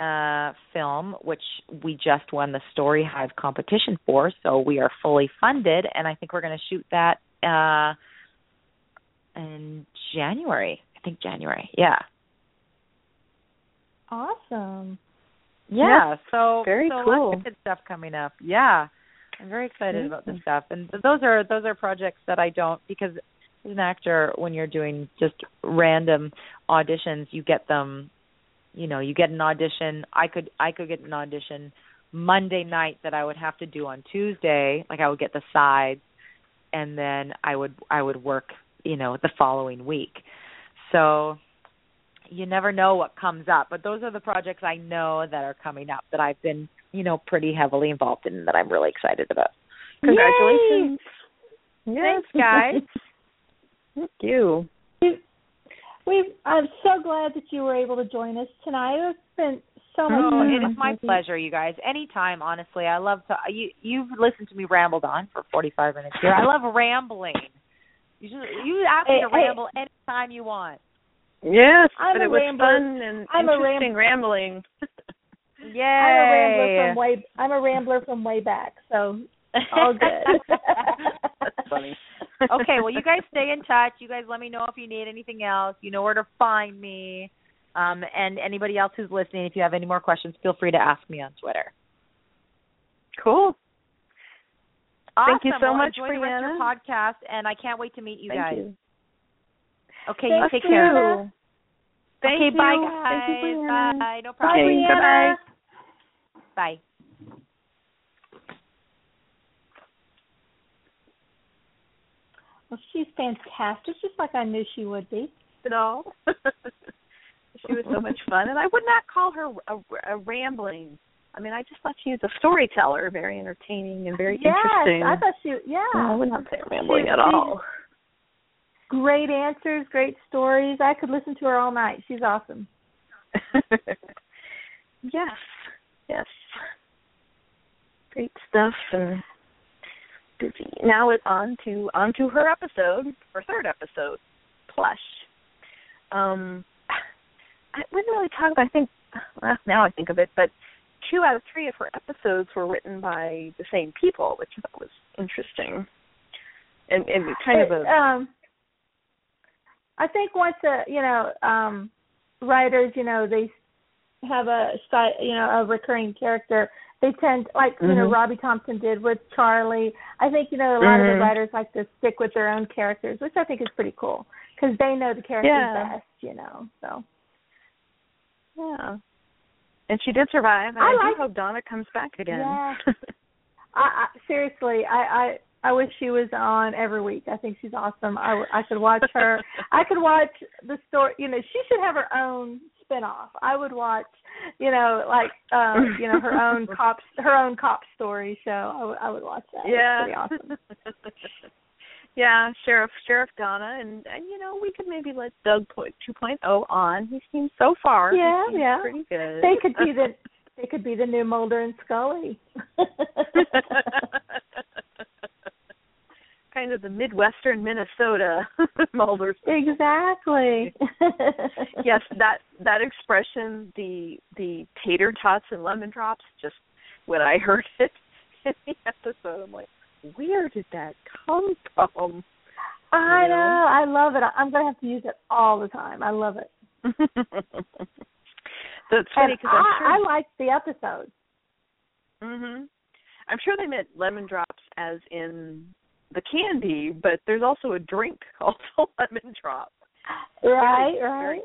uh, film, which we just won the Story Hive competition for. So we are fully funded, and I think we're going to shoot that uh, in January. I think January. Yeah. Awesome. Yeah. so very so cool. lots of good stuff coming up. Yeah. I'm very excited about this stuff, and those are those are projects that I don't because as an actor, when you're doing just random auditions, you get them. You know, you get an audition. I could I could get an audition Monday night that I would have to do on Tuesday. Like I would get the sides, and then I would I would work. You know, the following week. So you never know what comes up, but those are the projects I know that are coming up that I've been, you know, pretty heavily involved in that I'm really excited about. Congratulations. Thanks, guys. Thank you. We I'm so glad that you were able to join us tonight. It's been so much Oh, fun. it is my pleasure, you guys. Anytime, honestly. I love to. You you've listened to me rambled on for 45 minutes here. I love rambling. You just you ask me to hey. ramble anytime you want. Yes, I'm but it was rambler. fun and I'm a interesting rambling. Yay! I'm a rambler from way I'm a rambler from way back, so all good. That's funny. okay, well, you guys stay in touch. You guys let me know if you need anything else. You know where to find me. Um, and anybody else who's listening, if you have any more questions, feel free to ask me on Twitter. Cool. Awesome. Thank you so well, much, enjoy the rest of your podcast, and I can't wait to meet you Thank guys. you. Okay, Thank you take you. care. Thank okay, you. bye, Thank you. Briana. bye. No Bye, problem. Okay, bye-bye. Well, she's fantastic, just like I knew she would be. at all. she was so much fun, and I would not call her a, a rambling. I mean, I just thought she was a storyteller, very entertaining and very yes, interesting. I thought she. Yeah, No, I would not say rambling She- at all. Great answers, great stories. I could listen to her all night. She's awesome. yes, yes, great stuff, and busy. Now it's on to on to her episode, her third episode, Plush. Um, I wouldn't really talk about. I think well, now I think of it, but two out of three of her episodes were written by the same people, which I thought was interesting, and and kind of a um I think once a you know um writers you know they have a you know a recurring character they tend like you know Mhm. Robbie Thompson did with Charlie I think you know a lot of Mhm. the writers like to stick with their own characters which I think is pretty cool because they know the characters Yeah. best you know so yeah. And she did survive, and I I, like- do hope Donna comes back again. Yeah. I, I seriously I I wish she was on every week. I think she's awesome. I, I could watch her. I could watch the story. You know, she should have her own spinoff. I would watch, you know, like um, you know, her own cop her own cop story show. I would I would watch that. Yeah. awesome. yeah, Sheriff Sheriff Donna, and and you know we could maybe let Doug point 2.0 on. He seems so far. Yeah, yeah. pretty good. They could be the they could be the new Mulder and Scully. Kind of the Midwestern Minnesota Mulder's. exactly. yes, that that expression, the the tater tots and lemon drops, just when I heard it in the episode, I'm like, where did that come from? I You know? know. I love it. I'm gonna have to use it all the time. I love it. That's funny because I, sure. I liked the episode. hmm I'm sure they meant lemon drops as in the candy, but there's also a drink called a lemon drop. Right, Very- right. very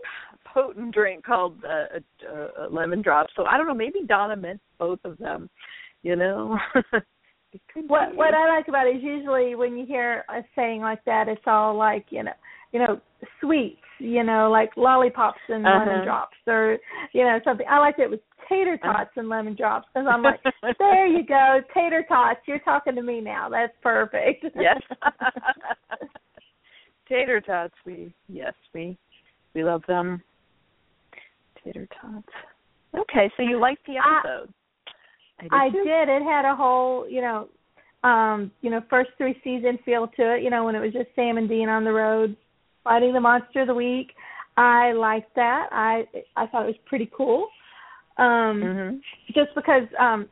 potent drink called uh, a, a, a lemon drop. So I don't know. Maybe Donna meant both of them. You know, what what I like about it is usually when you hear a saying like that, it's all like you know, you know, sweets, you know, like lollipops and Uh-huh. lemon drops, or you know, something. I liked it with tater tots and lemon drops because I'm like, there you go, tater tots. You're talking to me now. That's perfect. yes. Tater tots, we yes, we we love them. Tater tots. Okay, so you liked the I- episode. I did. It had a whole, you know, um, you know, first three season feel to it. You know, when it was just Sam and Dean on the road fighting the monster of the week. I liked that. I I thought it was pretty cool. Um, Mhm. Just because um,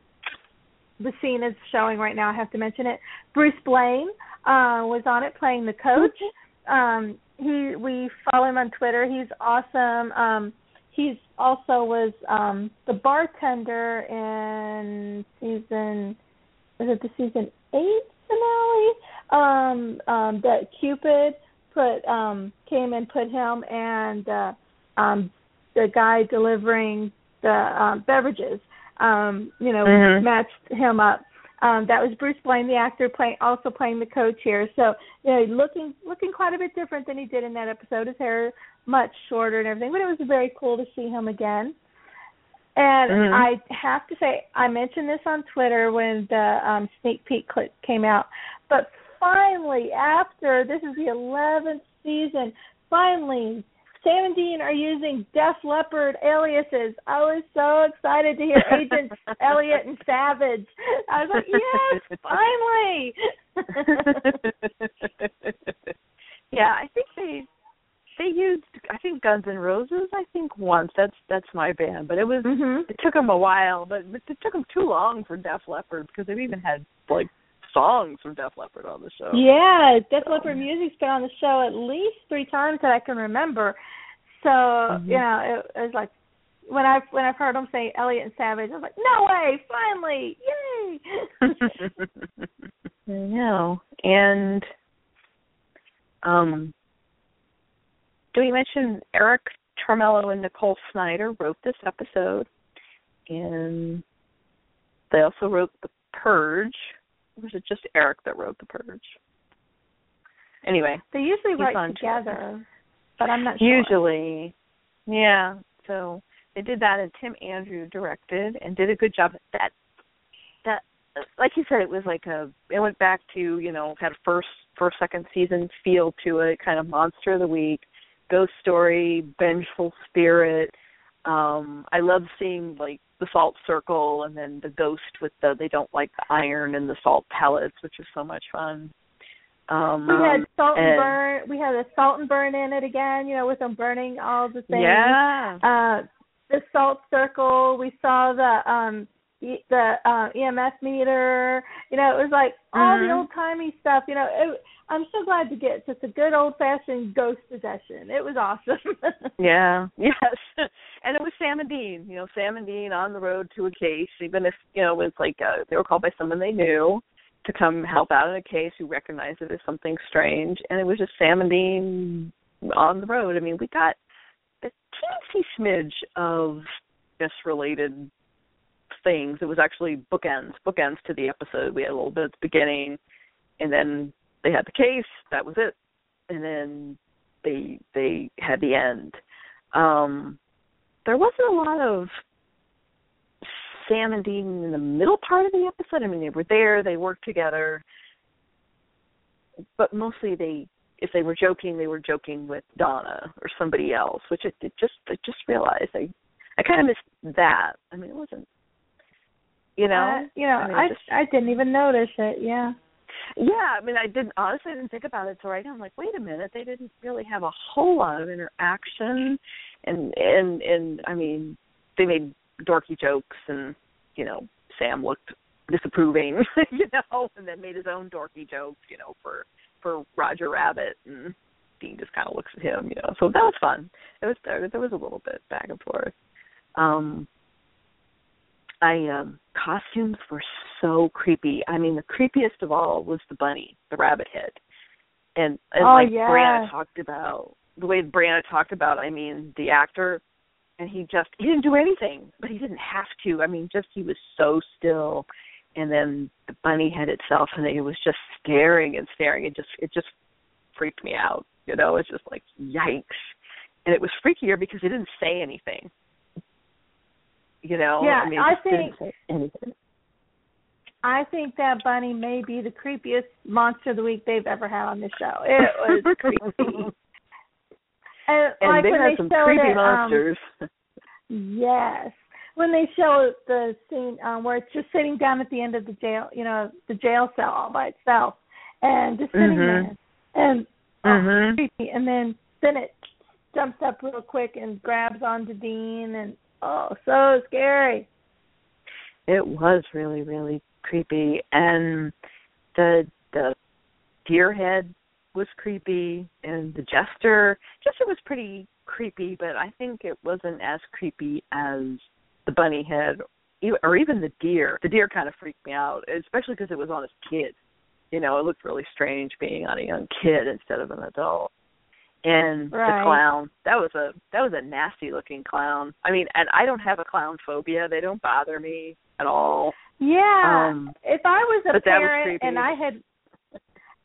the scene is showing right now, I have to mention it. Bruce Blaine uh, was on it playing the coach. Um, he we follow him on Twitter. He's awesome. Um, he's also was um the bartender in season was it the season eight finale um um that cupid put um came and put him and uh um the guy delivering the um beverages um you know Mhm. matched him up um that was Bruce Blaine the actor playing also playing the coach here so you know looking looking quite a bit different than he did in that episode his hair much shorter and everything but it was very cool to see him again and Mhm. I have to say, I mentioned this on Twitter when the um, sneak peek clip came out. But finally, after this is the 11th season, finally, Sam and Dean are using Def Leppard aliases. I was so excited to hear Agents Elliot and Savage. I was like, yes, finally. yeah, I think they they used I think Guns N' Roses I think once. That's that's my band, but it was mhm. it took them a while, but but it took them too long for Def Leppard because they've even had like songs from Def Leppard on the show. Yeah, Def Leppard music's been on the show at least three times that I can remember. So Mhm. you know, it, it was like when I when I've heard them say Elliot and Savage, I was like, no way, finally, yay! I know. And um do we mention Eric Charmelo and Nicole Snyder wrote this episode and they also wrote The Purge. Or was it just Eric that wrote The Purge? Anyway, they usually write on together, but I'm not sure. Usually, yeah. So they did that, and Tim Andrew directed and did a good job. That that, like you said, it was like a. It went back to you know had a first first second season feel to it, kind of monster of the week, ghost story, vengeful spirit. Um, I love seeing like the salt circle and then the ghost with the they don't like the iron and the salt pellets, which is so much fun. Um, We had salt and and- burn. We had a salt and burn in it again. You know, with them burning all the things. Yeah. Uh, the salt circle. We saw the um the uh, EMF meter. You know, it was like all the Mhm. old timey stuff. You know, it, I'm so glad to get just a good old fashioned ghost possession. It was awesome. Yeah, yes. and it was Sam and Dean, you know, Sam and Dean on the road to a case, even if, you know, it was like uh, they were called by someone they knew to come help out in a case who recognized it as something strange. And it was just Sam and Dean on the road. I mean, we got a teensy smidge of just related things. It was actually bookends, bookends to the episode. We had a little bit at the beginning, and then they had the case. That was it. And then they they had the end. Um, there wasn't a lot of Sam and Dean in the middle part of the episode. I mean, they were there, they worked together, but mostly they, if they were joking, they were joking with Donna or somebody else. Which I just, I just realized I, I kind of missed that. I mean, it wasn't, you know, Uh, you know, I mean, I just- I didn't even notice it. Yeah. yeah, I mean, I didn't honestly I didn't think about it till right now. I'm like, wait a minute, they didn't really have a whole lot of interaction, and and and I mean, they made dorky jokes, and you know, Sam looked disapproving, you know, and then made his own dorky jokes, you know, for for Roger Rabbit, and Dean just kind of looks at him, you know. So that was fun. It was there. There was a little bit back and forth. Um, I um costumes were so creepy. I mean, the creepiest of all was the bunny, the rabbit head, and and Oh, like yeah. Briana talked about the way Briana talked about. I mean, the actor, and he just he didn't do anything, but he didn't have to. I mean, just he was so still, and then the bunny head itself, and it was just staring and staring. It just it just freaked me out. You know, it's just like yikes, and it was freakier because it didn't say anything. You know, Yeah, I mean, I it just didn't think- anything. I think that bunny may be the creepiest monster of the week they've ever had on this show. It was creepy. And, And like they when had they some creepy it, um, monsters. Yes. When they show the scene um, where it's just sitting down at the end of the jail, you know, the jail cell all by itself, and just sitting Mhm. there, and oh, Mhm. creepy. And then then it jumps up real quick and grabs onto Dean, and oh, so scary. It was really, really creepy, and the the deer head was creepy, and the jester jester was pretty creepy, but I think it wasn't as creepy as the bunny head or even the deer. The deer kind of freaked me out, especially because it was on his kid. You know, it looked really strange being on a young kid instead of an adult. And Right. the clown, that was a that was a nasty looking clown. I mean, and I don't have a clown phobia. They don't bother me at all. Yeah. Um, if I was a that was parent and I had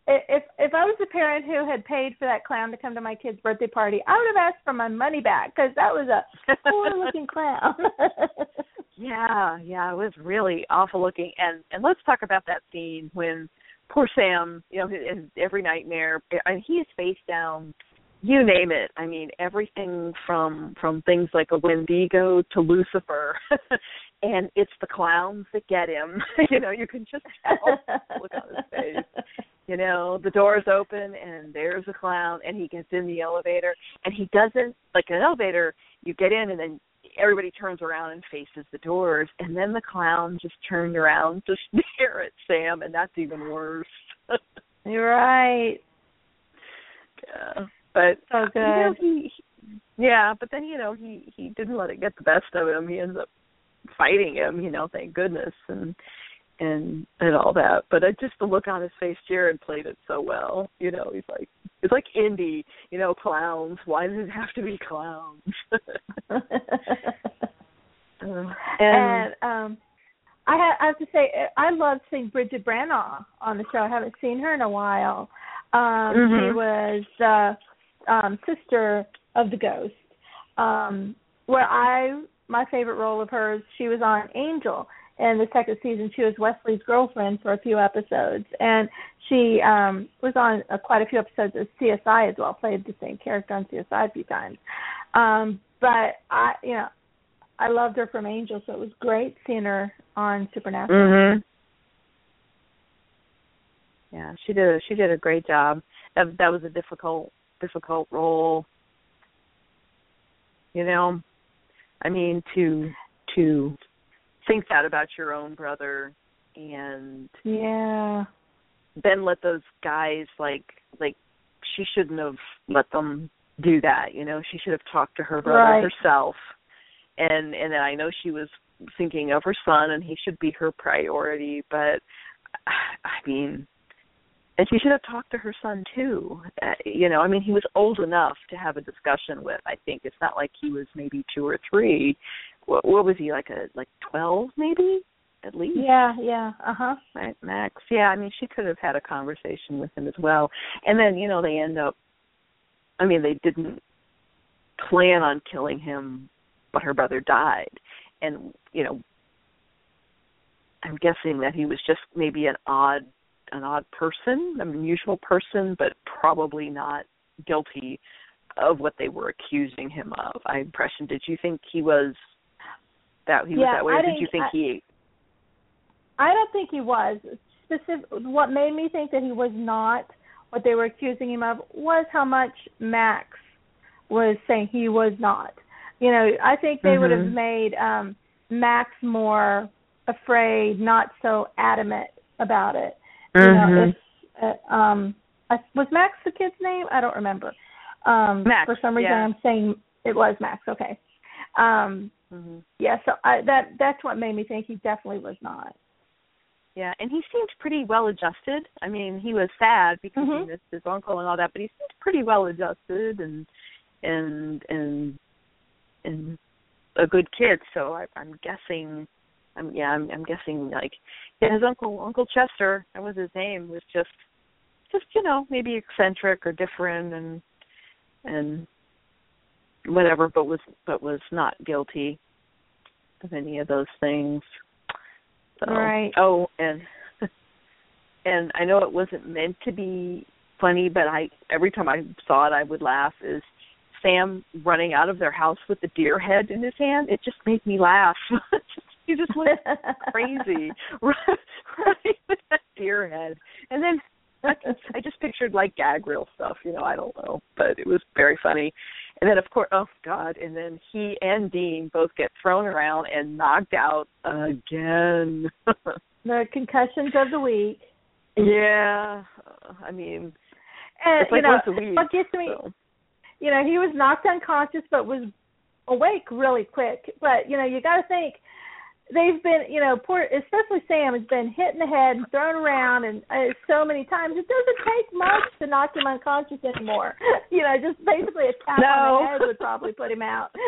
if if I was a parent who had paid for that clown to come to my kid's birthday party, I would have asked for my money back because that was a poor looking clown. Yeah, yeah, it was really awful looking. And and let's talk about that scene when poor Sam, you know, his, his every nightmare, and he is face down. You name it. I mean, everything from from things like a Wendigo to Lucifer, and it's the clowns that get him. you know, you can just tell. Look on his face. You know, the doors open and there's a clown, and he gets in the elevator, and he doesn't like an elevator. You get in, and then everybody turns around and faces the doors and then the clown just turned around to stare at Sam and that's even worse. You're right. yeah. But So you know, good. he, he yeah, but then you know he he didn't let it get the best of him. He ends up fighting him, you know, thank goodness and and and all that. But uh, just the look on his face, Jared played it so well. You know, he's like it's like Indy, you know, clowns. Why does it have to be clowns? Uh, and um I have, I have to say I love seeing Brigid Brannagh on the show. I haven't seen her in a while. Um Mhm. she was the um sister of the ghost. Um where I my favorite role of hers, she was on Angel in the second season. She was Wesley's girlfriend for a few episodes and she um was on uh, quite a few episodes of CSI as well, played the same character on CSI a few times. Um but I you know I loved her from Angel, so it was great seeing her on Supernatural. Mhm. Yeah, she did. A, she did a great job. That that was a difficult difficult role. You know, I mean to to think that about your own brother and Yeah. then let those guys like like she shouldn't have let them do that you know she should have talked to her brother Right. herself and and then i know she was thinking of her son and he should be her priority but i mean and she should have talked to her son too uh, you know i mean he was old enough to have a discussion with i think it's not like he was maybe two or three what, what was he like a like twelve maybe at least Yeah, yeah. Uh-huh. Right, Max. Yeah, I mean, she could have had a conversation with him as well. And then, you know, they end up. I mean, they didn't plan on killing him, but her brother died, and you know, I'm guessing that he was just maybe an odd, an odd person, an unusual person, but probably not guilty of what they were accusing him of. I impression. Did you think he was that he was that way, or did you think I- he? I don't think he was. Specific what made me think that he was not what they were accusing him of was how much Max was saying he was not. You know, I think they would have Mhm. made um Max more afraid, not so adamant about it. You know, if uh, um I, was Max the kid's name? I don't remember. Um Max, for some reason yeah. I'm saying it was Max, okay. Um Mhm. yeah, so I that that's what made me think he definitely was not. Yeah, and he seemed pretty well adjusted. I mean, he was sad because Mhm. he missed his uncle and all that, but he seemed pretty well adjusted and and and and a good kid. So I, I'm guessing I'm yeah, I'm, I'm guessing like yeah, his uncle Uncle Chester, that was his name, was just just you know maybe eccentric or different and and whatever, but was but was not guilty of any of those things. So, Right. Oh, and and I know it wasn't meant to be funny, but I every time I saw it, I would laugh. Is Sam running out of their house with the deer head in his hand? It just made me laugh. he just went crazy, right, right with that deer head, and then I, I just pictured like gag reel stuff. You know, I don't know, but it was very funny. And then of course, oh God! And then he and Dean both get thrown around and knocked out again. the concussions of the week. yeah, I mean, And it's like you know, once a week. what gets me, so. you know, he was knocked unconscious, but was awake really quick. But you know, you got to think they've been, you know, poor, especially Sam has been hit in the head and thrown around and uh, so many times. It doesn't take much to knock him unconscious anymore. you know, just basically a tap No. on the head would probably put him out.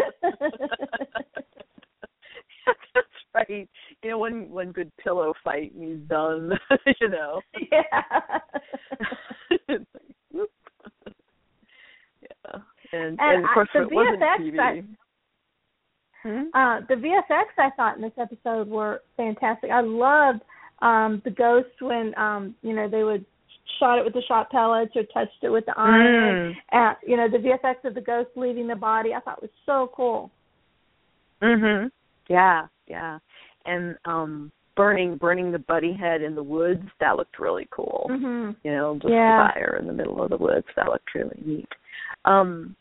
That's right. You know, one one good pillow fight and he's done. you know. yeah. It's like, whoop. yeah, and, And of course I- the it wasn't TV. Hmm? Uh, the VFX I thought in this episode were fantastic. I loved um the ghost when um you know they would shot it with the shot pellets or touched it with the iron. Mm. Uh, you know the VFX of the ghost leaving the body I thought was so cool. Mhm. Yeah, yeah. And um burning burning the buddy head in the woods, that looked really cool. Mhm. You know, just Yeah. a fire in the middle of the woods, that looked really neat. Um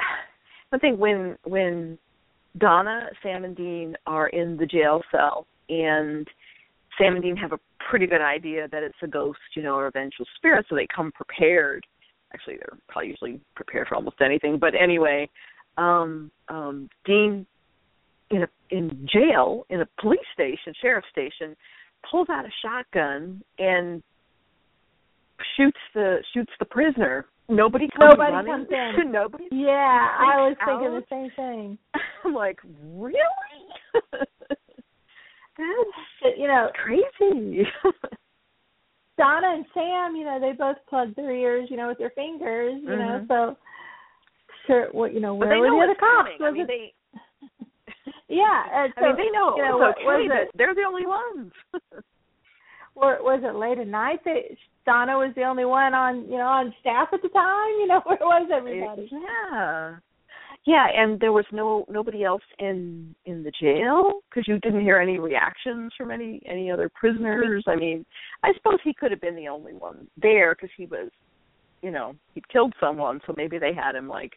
I think when when Donna, Sam and Dean are in the jail cell and Sam and Dean have a pretty good idea that it's a ghost, you know, or a vengeful spirit, so they come prepared. Actually, they're probably usually prepared for almost anything, but anyway, um, um, Dean in a in jail in a police station, sheriff station, pulls out a shotgun and shoots the shoots the prisoner. Nobody comes Nobody running. comes in. Nobody. Yeah, I was freaks thinking the same thing. I'm like, really? That's You know, crazy. Donna and Sam, you know, they both plugged their ears, you know, with their fingers, you know, Mhm. so sure what you know, where they were know the other cops? I mean, it they. Yeah, and so, I mean, they know, you know it's okay was it? they're the only ones. Or was it late at night that Donna was the only one on, you know, on staff at the time? You know, where was everybody? Eh, yeah. Yeah, and there was no nobody else in in the jail because you didn't hear any reactions from any any other prisoners. I mean, I suppose he could have been the only one there because he was, you know, he'd killed someone, so maybe they had him like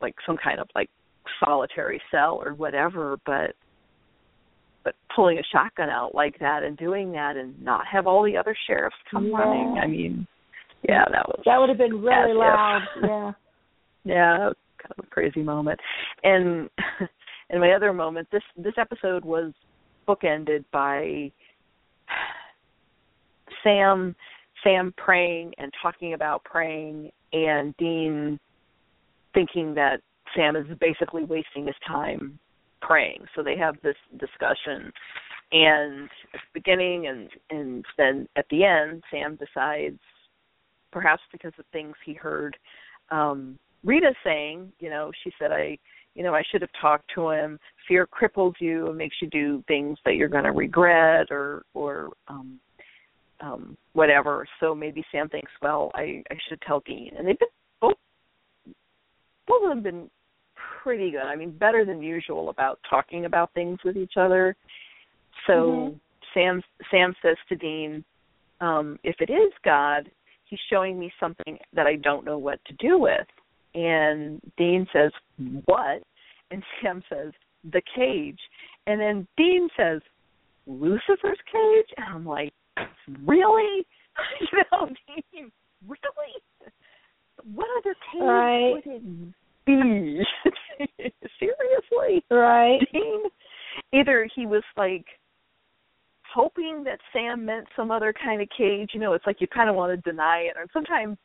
like some kind of like solitary cell or whatever. But but pulling a shotgun out like that and doing that and not have all the other sheriffs come Yeah. running. I mean, yeah, that was That would have been really if. loud. Yeah. yeah, that was kind of a crazy moment. And and my other moment, this this episode was bookended by Sam Sam praying and talking about praying and Dean thinking that Sam is basically wasting his time praying. So they have this discussion and at the beginning and and then at the end Sam decides perhaps because of things he heard um Rita saying, you know, she said I you know, I should have talked to him. Fear cripples you and makes you do things that you're going to regret or or um um whatever. So maybe Sam thinks, well, I I should tell Dean. And they've been both both of them been pretty good. I mean, better than usual about talking about things with each other. So Mhm. Sam Sam says to Dean, um, if it is God, he's showing me something that I don't know what to do with. And Dean says, What? And Sam says, The cage. And then Dean says, Lucifer's cage? And I'm like, Really? you know, Dean, really? What other cage Right. would it Seriously? Right. Dean? Either he was like hoping that Sam meant some other kind of cage. You know, it's like you kind of want to deny it, or sometimes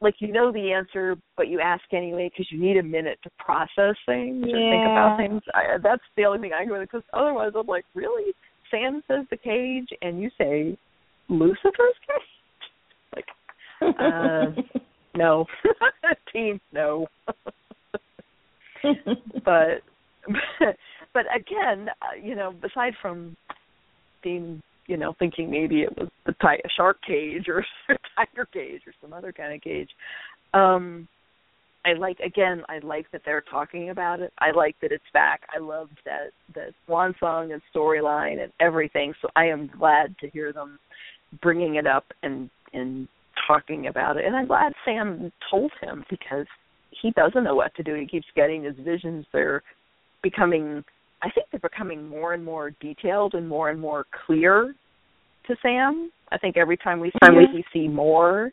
like you know the answer, but you ask anyway because you need a minute to process things or think about things. I, that's the only thing I go with because otherwise I'm like, really? Sam says the cage, and you say Lucifer's cage. Like, uh, no, team, no. but but again, uh, you know, aside from being, you know, thinking maybe it was the ti- shark cage or a tiger cage or some other kind of cage, um, I like again, I like that they're talking about it. I like that it's back. I loved that that swan song and storyline and everything. So I am glad to hear them bringing it up and and talking about it. And I'm glad Sam told him because he doesn't know what to do. He keeps getting his visions. They're becoming I think they're becoming more and more detailed and more and more clear to Sam. I think every time we see it we see more.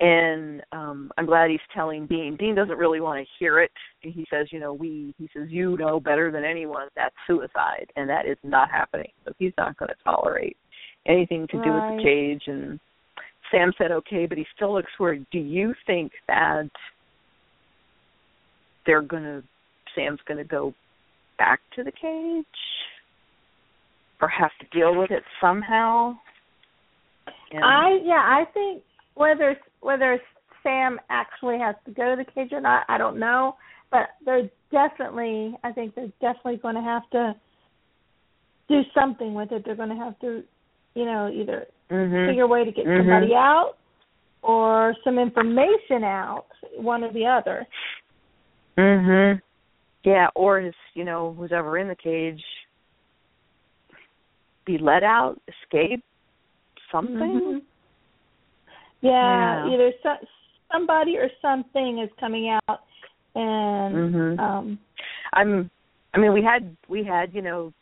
And um I'm glad he's telling Dean. Dean doesn't really want to hear it. He says, you know, we he says, You know better than anyone that's suicide and that is not happening. So he's not gonna tolerate anything to do with the cage and Sam said okay, but he still looks worried. Do you think that they're gonna Sam's gonna go back to the cage or have to deal with it somehow? And, I yeah, I think whether whether Sam actually has to go to the cage or not, I don't know. But they're definitely, I think they're definitely going to have to do something with it. They're going to have to, you know, either Mhm. figure a way to get Mhm. somebody out or some information out, one or the other. Mhm. Yeah, or is you know who's ever in the cage be let out, escape, something. Mhm. Yeah, Yeah. either so, somebody or something is coming out, and Mhm. um, I'm. I mean, we had we had you know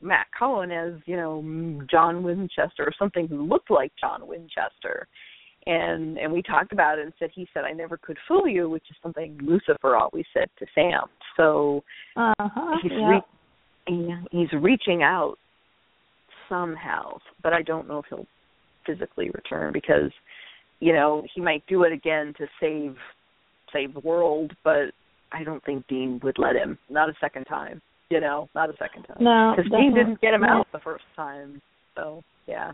Matt Cohen as you know John Winchester or something who looked like John Winchester, and and we talked about it and said he said I never could fool you, which is something Lucifer always said to Sam. So uh huh. he's Yeah. re- he, he's reaching out somehow, but I don't know if he'll physically return because you know he might do it again to save save the world, but I don't think Dean would let him. Not a second time. You know, not a second time. No, because Dean didn't get him out the first time. So yeah.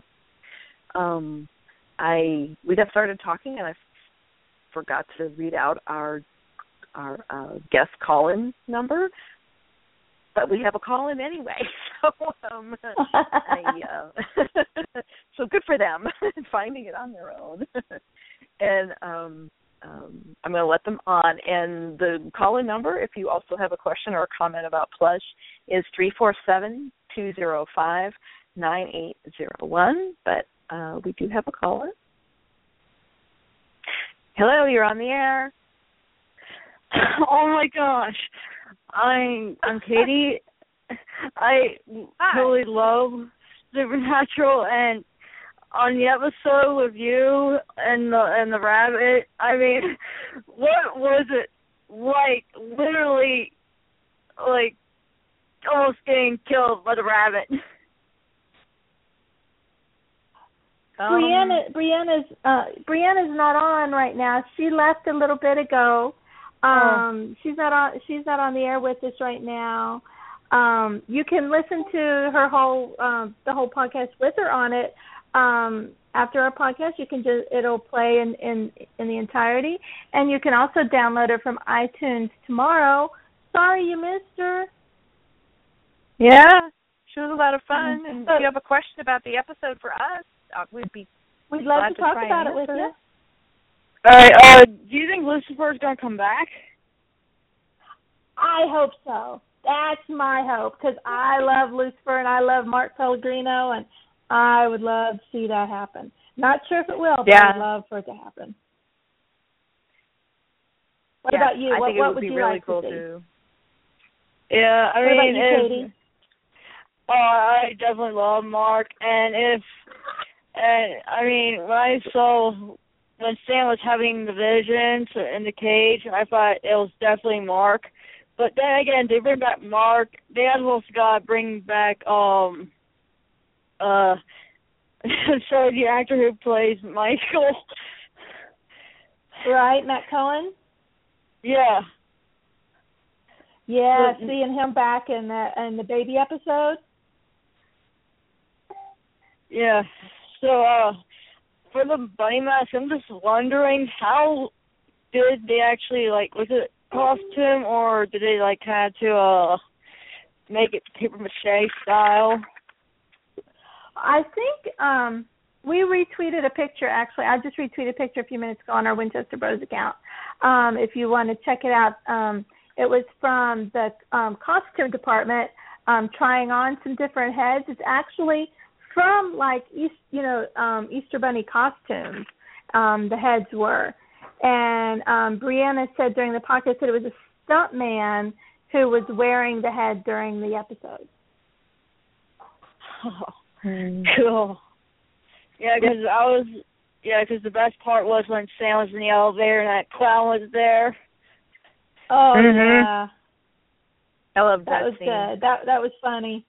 Um, I we got started talking and I f- forgot to read out our our uh, guest call-in number, but we have a call-in anyway. So um, I, uh, so good for them finding it on their own. and um, um, I'm going to let them on. And the call-in number, if you also have a question or a comment about Plush, is three four seven two zero five nine eight zero one. But uh, we do have a caller. Hello, you're on the air. oh my gosh. I'm I'm Katie. I really love Supernatural and on the episode with you and the and the rabbit, I mean what was it like literally like almost getting killed by the rabbit. Um, Briana, Briana's uh, Briana's not on right now. She left a little bit ago. Um, she's not on. She's not on the air with us right now. Um, you can listen to her whole um, the whole podcast with her on it. Um, after our podcast, you can just it'll play in in in the entirety, and you can also download it from iTunes tomorrow. Sorry you missed her. Yeah, she was a lot of fun. Mhm. And if you have a question about the episode for us, uh, we'd be We'd love glad to talk try about it with you. Alright, uh do you think Lucifer's gonna come back? I hope so. That's my hope because I love Lucifer and I love Mark Pellegrino and I would love to see that happen. Not sure if it will, but Yeah. I'd love for it to happen. What Yeah, about you? I what think it what would would be you really like cool to see? too. Yeah, I what mean about you, if, Katie? Oh, I definitely love Mark, and if, and I mean, when I saw when Sam was having the visions in the cage, I thought it was definitely Mark. But then again, they bring back Mark. They also got bring back um, uh, so the actor who plays Michael. Right, Matt Cohen? Yeah, Yeah, But- seeing him back in the in the baby episode. Yeah. So uh for the bunny mask, I'm just wondering how did they actually like was it costume or did they like had to uh make it paper mache style? I think um we retweeted a picture actually. I just retweeted a picture a few minutes ago on our Winchester Bros account. Um if you want to check it out. Um it was from the um costume department um trying on some different heads. It's actually from like East, you know, um Easter bunny costumes. Um the heads were. And um Briana said during the podcast that it was a stunt man who was wearing the head during the episode. Oh, cool. Yeah, because I was yeah, because the best part was when Sam was in the elevator and that clown was there. Oh Mhm. yeah, I love that that, was scene. good. That that was funny.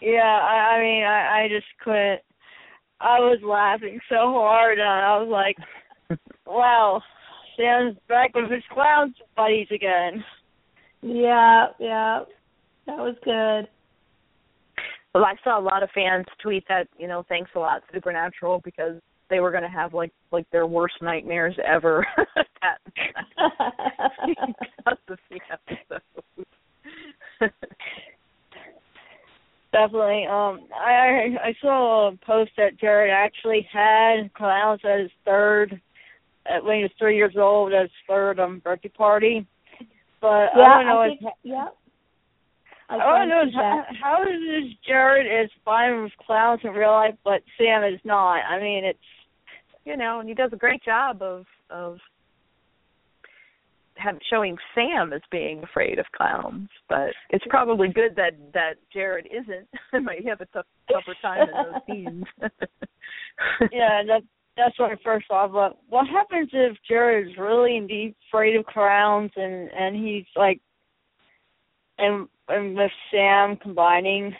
Yeah, I, I mean, I, I just couldn't. I was laughing so hard, and I was like, "Wow, Sam's back with his clown buddies again." Yeah, yeah, that was good. Well, I saw a lot of fans tweet that you know, thanks a lot, Supernatural, because they were going to have like like their worst nightmares ever at, because of the episode. Definitely. Um, I I I saw a post that Jared actually had clowns at his third, at, when he was three years old, at his third um birthday party. But yeah, I want to know I is think, yeah. I want to know is that. how, how is Jared is fine with clowns in real life, but Sam is not. I mean, it's you know, and he does a great job of of have, showing Sam as being afraid of clowns. But it's probably good that that Jared isn't. I Might have a tough, tougher time in those scenes. yeah, that that's what I first thought. But what happens if Jared is really indeed afraid of clowns and and he's like, and and with Sam combining?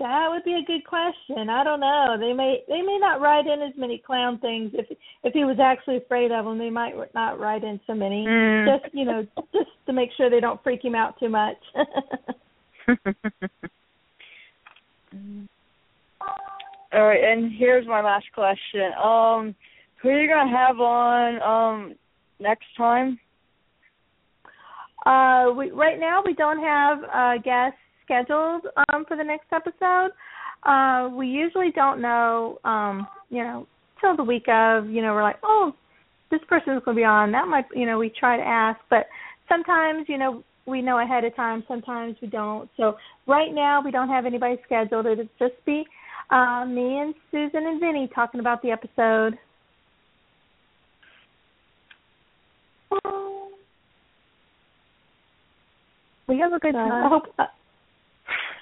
That would be a good question. I don't know. They may they may not write in as many clown things if if he was actually afraid of them. They might not write in so many. Mm. Just you know, just to make sure they don't freak him out too much. All right, and here's my last question. Um, who are you gonna have on um next time? Uh, we right now we don't have uh, guests scheduled um, for the next episode. Uh, we usually don't know, um, you know, till the week of. You know, we're like, oh, this person's going to be on. That might, you know, we try to ask, but sometimes, you know, we know ahead of time. Sometimes we don't. So right now we don't have anybody scheduled. It'll just be uh, me and Susan and Vinny talking about the episode. we have a good time. I hope.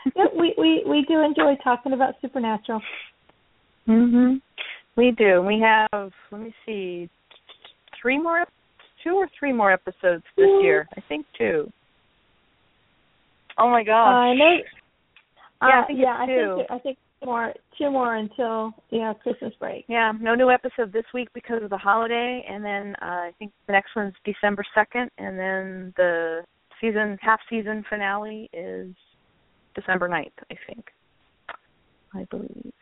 Uh, yeah, we we we do enjoy talking about supernatural. Mhm. We do. We have. Let me see. Three more, two or three more episodes this year. I think two. Oh my Uh, gosh! I know. Yeah, uh, I think yeah, it's I think I think more two more until yeah Christmas break. Yeah, no new episode this week because of the holiday, and then uh, I think the next one's December second, and then the season half season finale is December 9th, I think. I believe.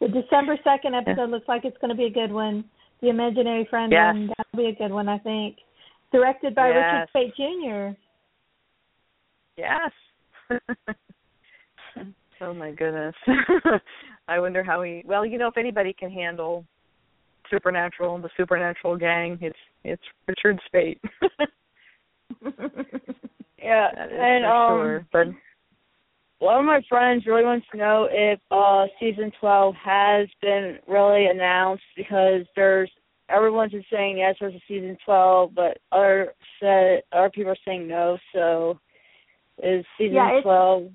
The December second episode looks like it's going to be a good one. The Imaginary Friend Yes. one that'll be a good one, I think. Directed by Richard Yes. Speight Jr. Yes. oh my goodness. I wonder how he. Well, you know, if anybody can handle supernatural the supernatural gang, it's it's Richard Speight. yeah, and um, sure. But one of my friends really wants to know if uh season twelve has been really announced because there's everyone's just saying yes there's a season twelve, but other said other people are saying no. So is season Yeah, it's- twelve?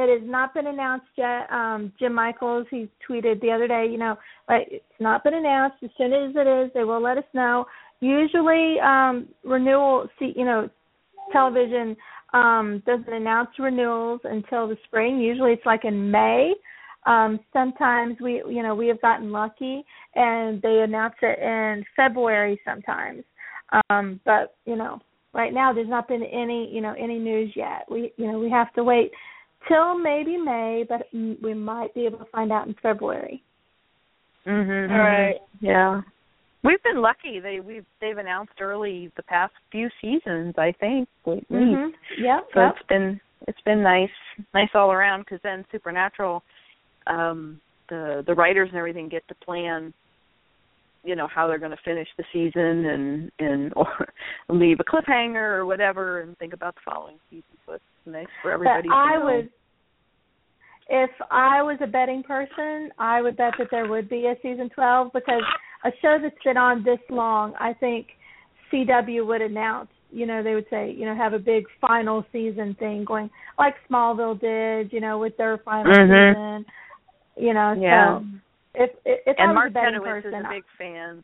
It has not been announced yet. Um, Jim Michaels, he tweeted the other day, you know, like it's not been announced. As soon as it is, they will let us know. Usually, um, renewal, see, you know, television um, doesn't announce renewals until the spring. Usually, it's like in May. Um, sometimes we, you know, we have gotten lucky and they announce it in February sometimes. Um, but you know, right now there's not been any, you know, any news yet. We, you know, we have to wait till maybe May, but we might be able to find out in February. Mhm. All right. Yeah. We've been lucky. They we've they've announced early the past few seasons, I think. Mhm. Yep. So yep. it's been it's been nice, nice all around. Because then Supernatural, um, the the writers and everything get to plan, you know, how they're going to finish the season and and or leave a cliffhanger or whatever, and think about the following season. So it's nice for everybody. But I know. would, if I was a betting person, I would bet that there would be a season 12 because a show that's been on this long, I think CW would announce, you know, they would say, you know, have a big final season thing going like Smallville did, you know, with their final Mhm. season. You know, Yeah. so if if, if I and was Mark Pedowitz is a big fan.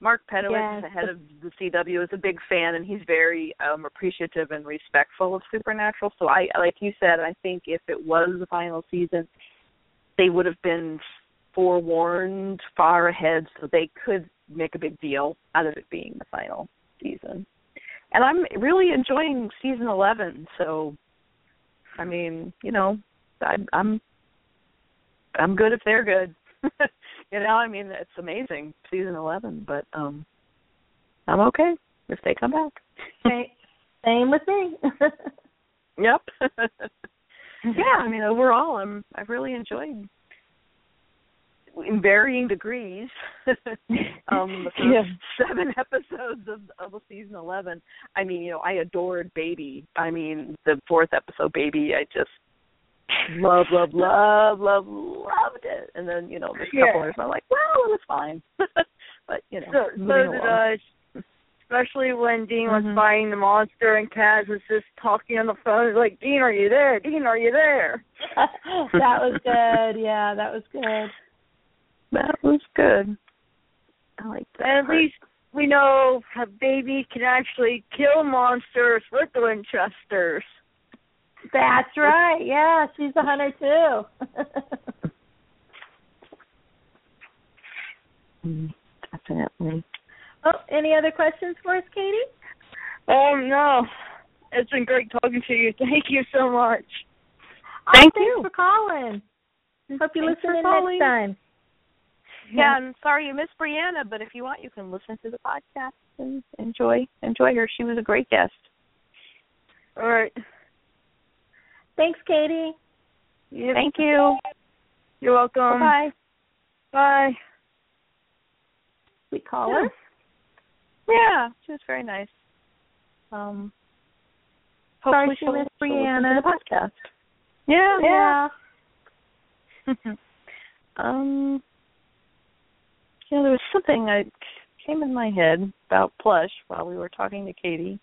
Mark Pedowitz, Yes. the head of the CW, is a big fan, and he's very um appreciative and respectful of Supernatural. So I, like you said, I think if it was the final season, they would have been forewarned far ahead, so they could make a big deal out of it being the final season. And I'm really enjoying season 11. So, I mean, you know, I, I'm I'm good if they're good. you know, I mean, it's amazing season 11, but um I'm okay if they come back. same, same with me. Yep. yeah, I mean, overall, I'm I've really enjoyed in varying degrees um Yeah. seven episodes of of season 11. I mean, you know, I adored Baby. I mean, the fourth episode Baby, I just love love love love loved it. And then, you know, there's a couple Yeah. others I'm like, well, it was fine. but, you know, So, so did along. I. Especially when Dean was Mhm. fighting the monster and Cass was just talking on the phone. Like, Dean, are you there? Dean, are you there? that was good. Yeah, that was good. That was good. I like that. At part. least we know a baby can actually kill monsters with the Winchesters. That's right. Yeah, she's a hunter too. Mm, Definitely. oh, any other questions for us, Katie? Oh no. It's been great talking to you. Thank you so much. Thank oh, thanks you. for calling. Hope you Thanks listen for in calling. next time. Yeah, I'm sorry you missed Briana, but if you want, you can listen to the podcast and enjoy enjoy her. She was a great guest. All right. Thanks, Katie. Yep. Thank you. You're welcome. Bye. Bye. Sweet caller. Yeah, she was very nice. Um, Sorry she missed Briana. to the podcast. Yeah, Yeah. um, you know, there was something that came in my head about plush while we were talking to Katie,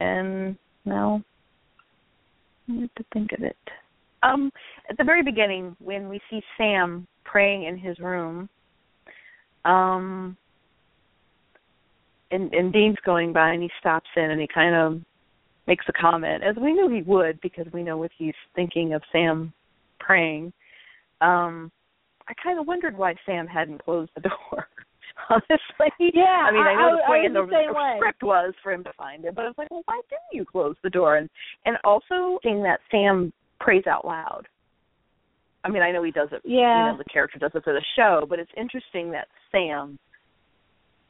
and now I have to think of it. Um, at the very beginning, when we see Sam praying in his room, um, and and Dean's going by, and he stops in, and he kind of makes a comment, as we knew he would, because we know what he's thinking of Sam praying. Um, I kind of wondered why Sam hadn't closed the door. Honestly, Yeah, I mean, I, I- know I- the I was the, the the script was for him to find it, but I was like, well, why didn't you close the door? And and also seeing that Sam prays out loud. I mean, I know he does it. Yeah. You know, the character does it for the show, but it's interesting that Sam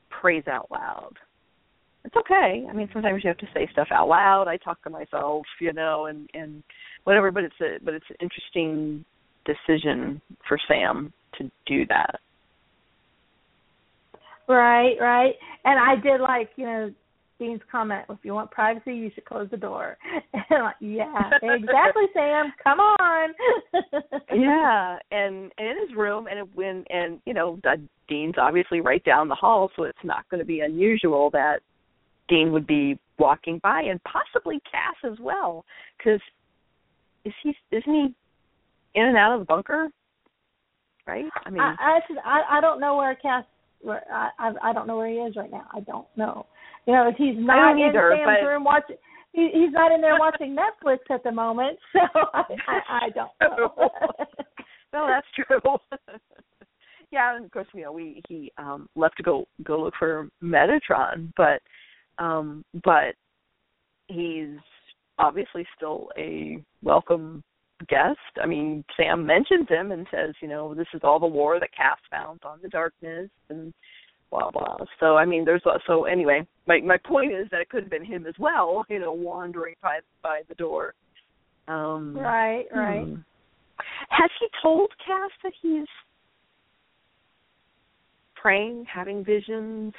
prays out loud. It's okay. I mean, sometimes you have to say stuff out loud. I talk to myself, you know, and and whatever. But it's a but it's an interesting decision for Sam to do that. Right, right. And I did like, you know, Dean's comment, if you want privacy, you should close the door. Like, yeah, exactly, Sam. Come on. yeah, and, and in his room, and it, when and you know, uh, Dean's obviously right down the hall, so it's not going to be unusual that Dean would be walking by, and possibly Cass as well, because is he isn't he in and out of the bunker? Right. I mean, I, I, should, I don't know where Cass where I, I I don't know where he is right now. I don't know. You know, he's not in either, Sam's but- room watching. He, he's not in there watching Netflix at the moment, so I I, I don't know. no, that's true. yeah, and of course, you know, we he um left to go go look for Metatron, but um but he's obviously still a welcome guest. I mean, Sam mentions him and says, you know, this is all the war that Cass found on the darkness and blah blah. So I mean, there's so anyway. My my point is that it could have been him as well, you know, wandering by by the door. Um, right, right. Hmm. Has he told Cass that he's praying, having visions,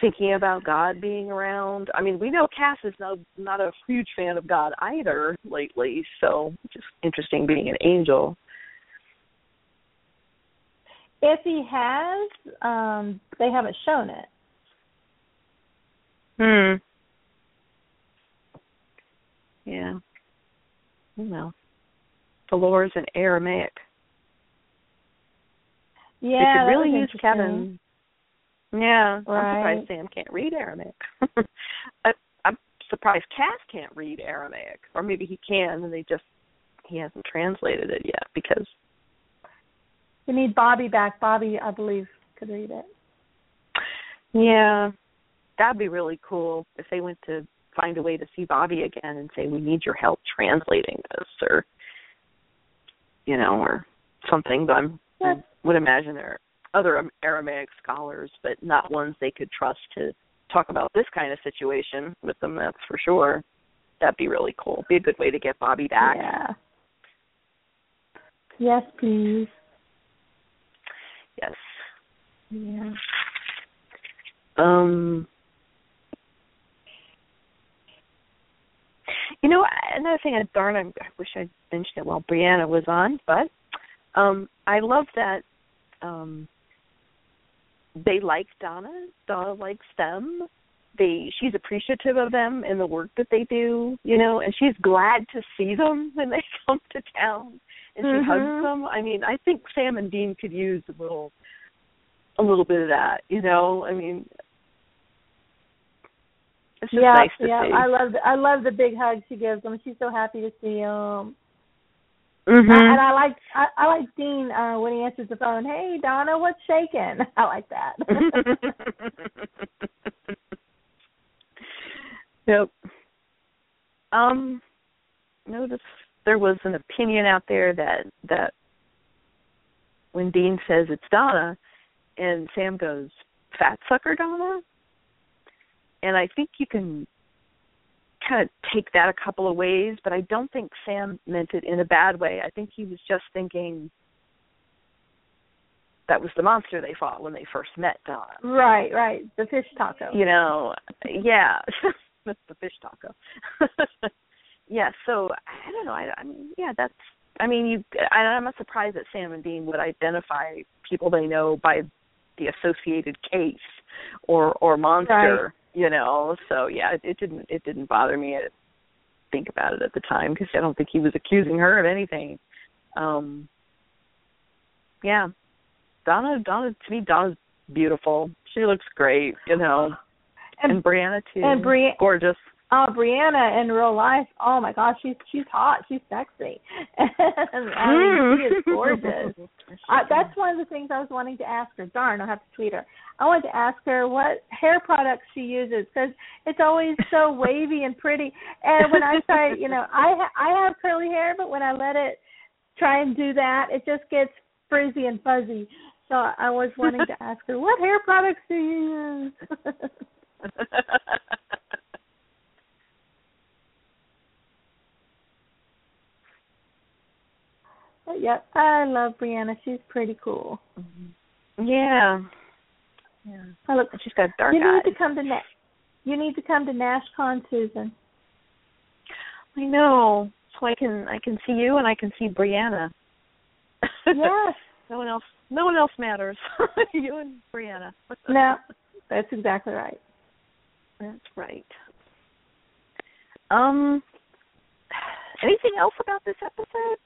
thinking about God being around? I mean, we know Cass is no, not a huge fan of God either lately, so just interesting being an angel. If he has, um, they haven't shown it. Hmm. Yeah. Well, the lore is in Aramaic. Yeah, they could really use. Kevin. Yeah, I'm surprised Sam can't read Aramaic. I, I'm surprised Cass can't read Aramaic, or maybe he can, and they just he hasn't translated it yet because We need Bobby back. Bobby, I believe, could read it. Yeah, that'd be really cool if they went to find a way to see Bobby again and say, "We need your help translating this," or you know, or something. But I'm, I would imagine there are other Aramaic scholars, but not ones they could trust to talk about this kind of situation with them. That's for sure. That'd be really cool. Be a good way to get Bobby back. Yeah. Yes, please. Yes. Yeah. Um. You know, another thing, I darn, I, I wish I'd mentioned it while Briana was on, but um I love that um they like Donna. Donna likes them. They she's appreciative of them and the work that they do, you know, and she's glad to see them when they come to town and she Mhm. hugs them. I mean, I think Sam and Dean could use a little a little bit of that, you know. I mean it's just yeah, nice to yeah. see. I love the, I love the big hug she gives them. She's so happy to see them. Mhm. and I like I, I like Dean uh when he answers the phone. Hey Donna, what's shaking? I like that. Yep. Um, notice there was an opinion out there that that when Dean says it's Donna, and Sam goes, "Fat sucker Donna," and I think you can kind of take that a couple of ways, but I don't think Sam meant it in a bad way. I think he was just thinking that was the monster they fought when they first met Donna right, right. The fish taco. you know yeah that's the fish taco yeah so i don't know i i mean yeah that's i mean you I, i'm not surprised that sam and dean would identify people they know by the associated case or or monster Right. You know so yeah it, it didn't it didn't bother me to think about it at the time because i don't think he was accusing her of anything um yeah donna donna to me donna's beautiful she looks great you know And- and, Briana too. and Bri- gorgeous. Oh, Briana in real life. Oh my gosh, she's she's hot. She's sexy. And, I mean, she is gorgeous. Uh, that's one of the things I was wanting to ask her. Darn, I'll have to tweet her. I wanted to ask her what hair products she uses because it's always so wavy and pretty. And when I try, you know, I ha- I have curly hair, but when I let it try and do that, it just gets frizzy and fuzzy. So I was wanting to ask her what hair products do you use. But yep, I love Briana. She's pretty cool. yeah. Yeah. I look. She's got dark you eyes. need to come to Na- You need to come to NashCon, Susan. I know. So I can I can see you and I can see Briana. Yes. no one else no one else matters. you and Briana. no, that's exactly right. That's right. Um anything else about this episode?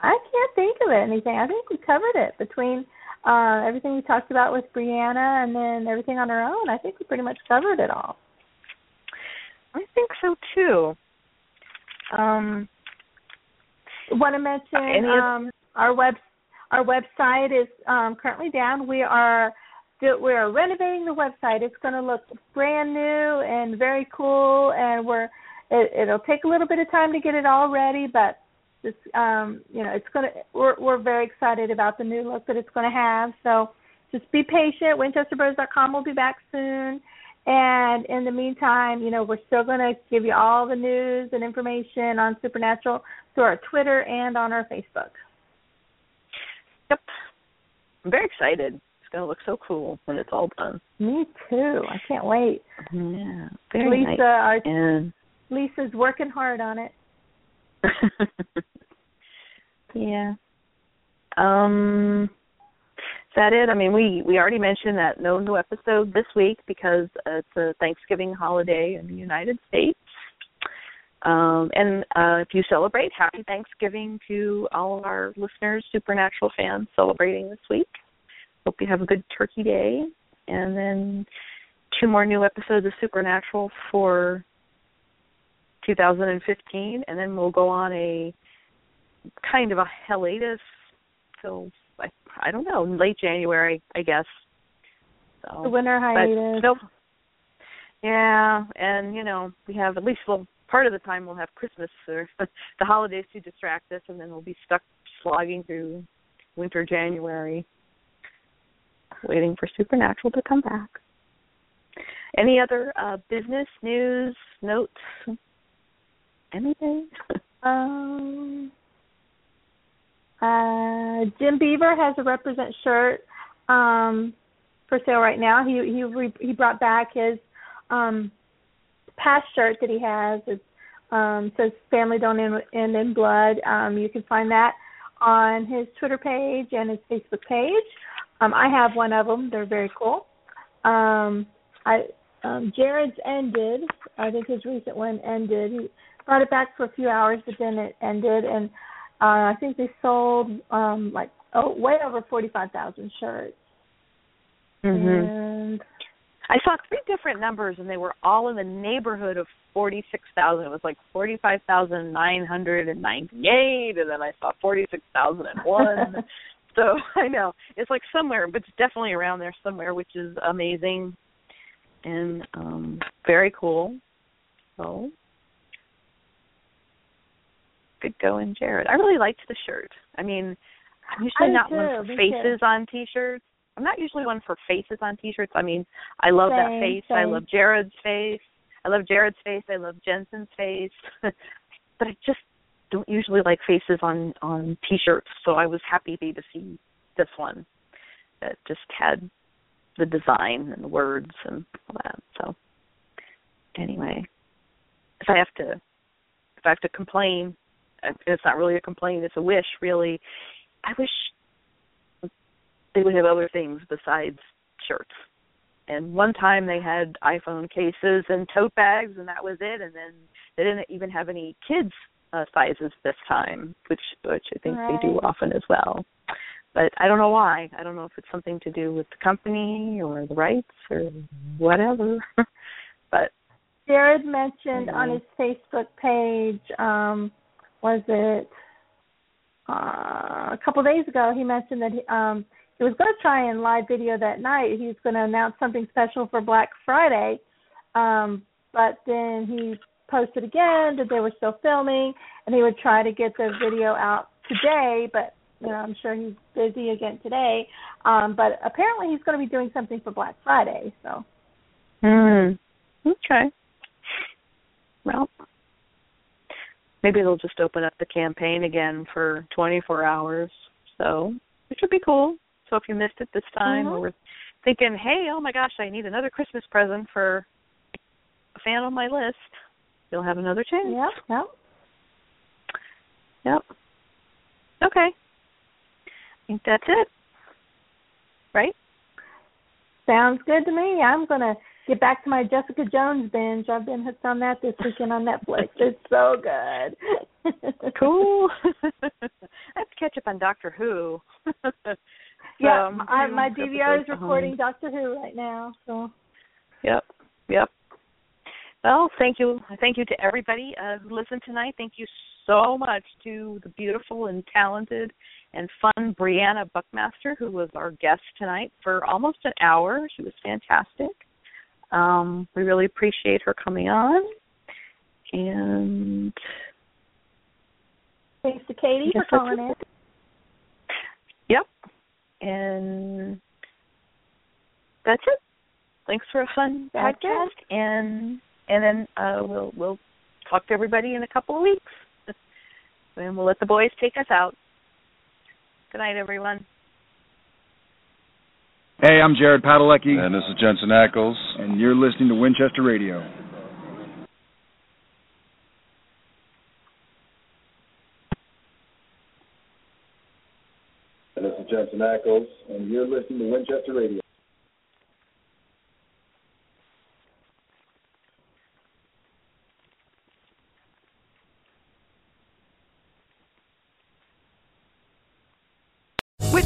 I can't think of anything. I think we covered it between uh everything we talked about with Briana and then everything on our own. I think we pretty much covered it all. I think so too. Um want to mention um, our web our website is um, currently down. We are we are renovating the website. It's going to look brand new and very cool, and we're it, it'll take a little bit of time to get it all ready, but This, um, you know, it's gonna. We're we're very excited about the new look that it's going to have. So just be patient. WinchesterBros.com will be back soon. And in the meantime, you know, we're still going to give you all the news and information on Supernatural through our Twitter and on our Facebook. Yep. I'm very excited. It's going to look so cool when it's all done. Me too. I can't wait. Yeah. Very Lisa, nice. our, And Lisa's working hard on it. yeah. Um is that it? I mean, we we already mentioned that no new episode this week because it's a Thanksgiving holiday in the United States. Um, and uh, if you celebrate, happy Thanksgiving to all of our listeners, Supernatural fans celebrating this week. Hope you have a good Turkey Day. And then two more new episodes of Supernatural for 2015, and then we'll go on a kind of a hiatus till I, I don't know late January, I guess. So, The winter hiatus. still, yeah, and you know we have at least well part of the time we'll have Christmas or the holidays to distract us, and then we'll be stuck slogging through winter January, waiting for Supernatural to come back. Any other uh, business news notes? Anything? Um, uh, Jim Beaver has a represent shirt um, for sale right now. He he re, he brought back his um, past shirt that he has. It um, says "Family Don't End, End in Blood." Um, you can find that on his Twitter page and his Facebook page. Um, I have one of them. They're very cool. Um, I um, Jared's ended. I think his recent one ended. He brought it back for a few hours, but then it ended, and uh, I think they sold um, like oh, way over forty-five thousand shirts. Mm-hmm. And I saw three different numbers, and they were all in the neighborhood of forty-six thousand. It was like forty-five thousand nine hundred and ninety-eight, and then I saw forty-six thousand and one. so I know it's like somewhere, but it's definitely around there somewhere, which is amazing and um very cool. So good going, Jared. I really liked the shirt. I mean, I'm usually I do not one for faces too. on t-shirts. I'm not usually one for faces on t-shirts. I mean, I love that Same, face. I love Jared's face. I love Jared's face. I love Jensen's face. but I just don't usually like faces on on t-shirts. So I was happy to see this one that just had the design and the words and all that. So anyway, if I have to if I have to complain, it's not really a complaint, it's a wish really. I wish they would have other things besides shirts. And one time they had iPhone cases and tote bags and that was it and then they didn't even have any kids uh, sizes this time, which which I think they do often as well. But I don't know why. I don't know if it's something to do with the company or the rights or whatever. but Jared mentioned on his Facebook page, um, was it uh, a couple days ago? He mentioned that he, um, he was going to try and live video that night. He was going to announce something special for Black Friday, um, but then he posted again that they were still filming, and he would try to get the video out today. But you know, I'm sure he's busy again today. Um, but apparently, he's going to be doing something for Black Friday. So Hmm. Okay. Well, maybe they'll just open up the campaign again for 24 hours. So, which would be cool. So if you missed it this time Mhm. or were thinking, "Hey, oh my gosh, I need another Christmas present for a fan on my list," you'll have another chance. yep, yep. Yep. Okay. I think that's it. Right? Sounds good to me. I'm gonna get back to my Jessica Jones binge. I've been hooked on that this weekend on Netflix. It's so good. Cool. I have to catch up on Doctor Who. yeah, Um, I, my DVR is recording. Doctor Who right now. So Yep. Yep. Well, thank you. Thank you to everybody uh, who listened tonight. Thank you so much to the beautiful and talented and fun Briana Buckmaster, who was our guest tonight for almost an hour. She was fantastic. Um, we really appreciate her coming on. And Thanks to Katie for calling in. Yep. And that's it. Thanks for a fun That's podcast, and and then uh, we'll we'll talk to everybody in a couple of weeks, and we'll let the boys take us out. Good night, everyone. Hey, I'm Jared Padalecki, And this is Jensen Ackles. and you're listening to Winchester Radio. And this is Jensen Ackles. And you're listening to Winchester Radio. With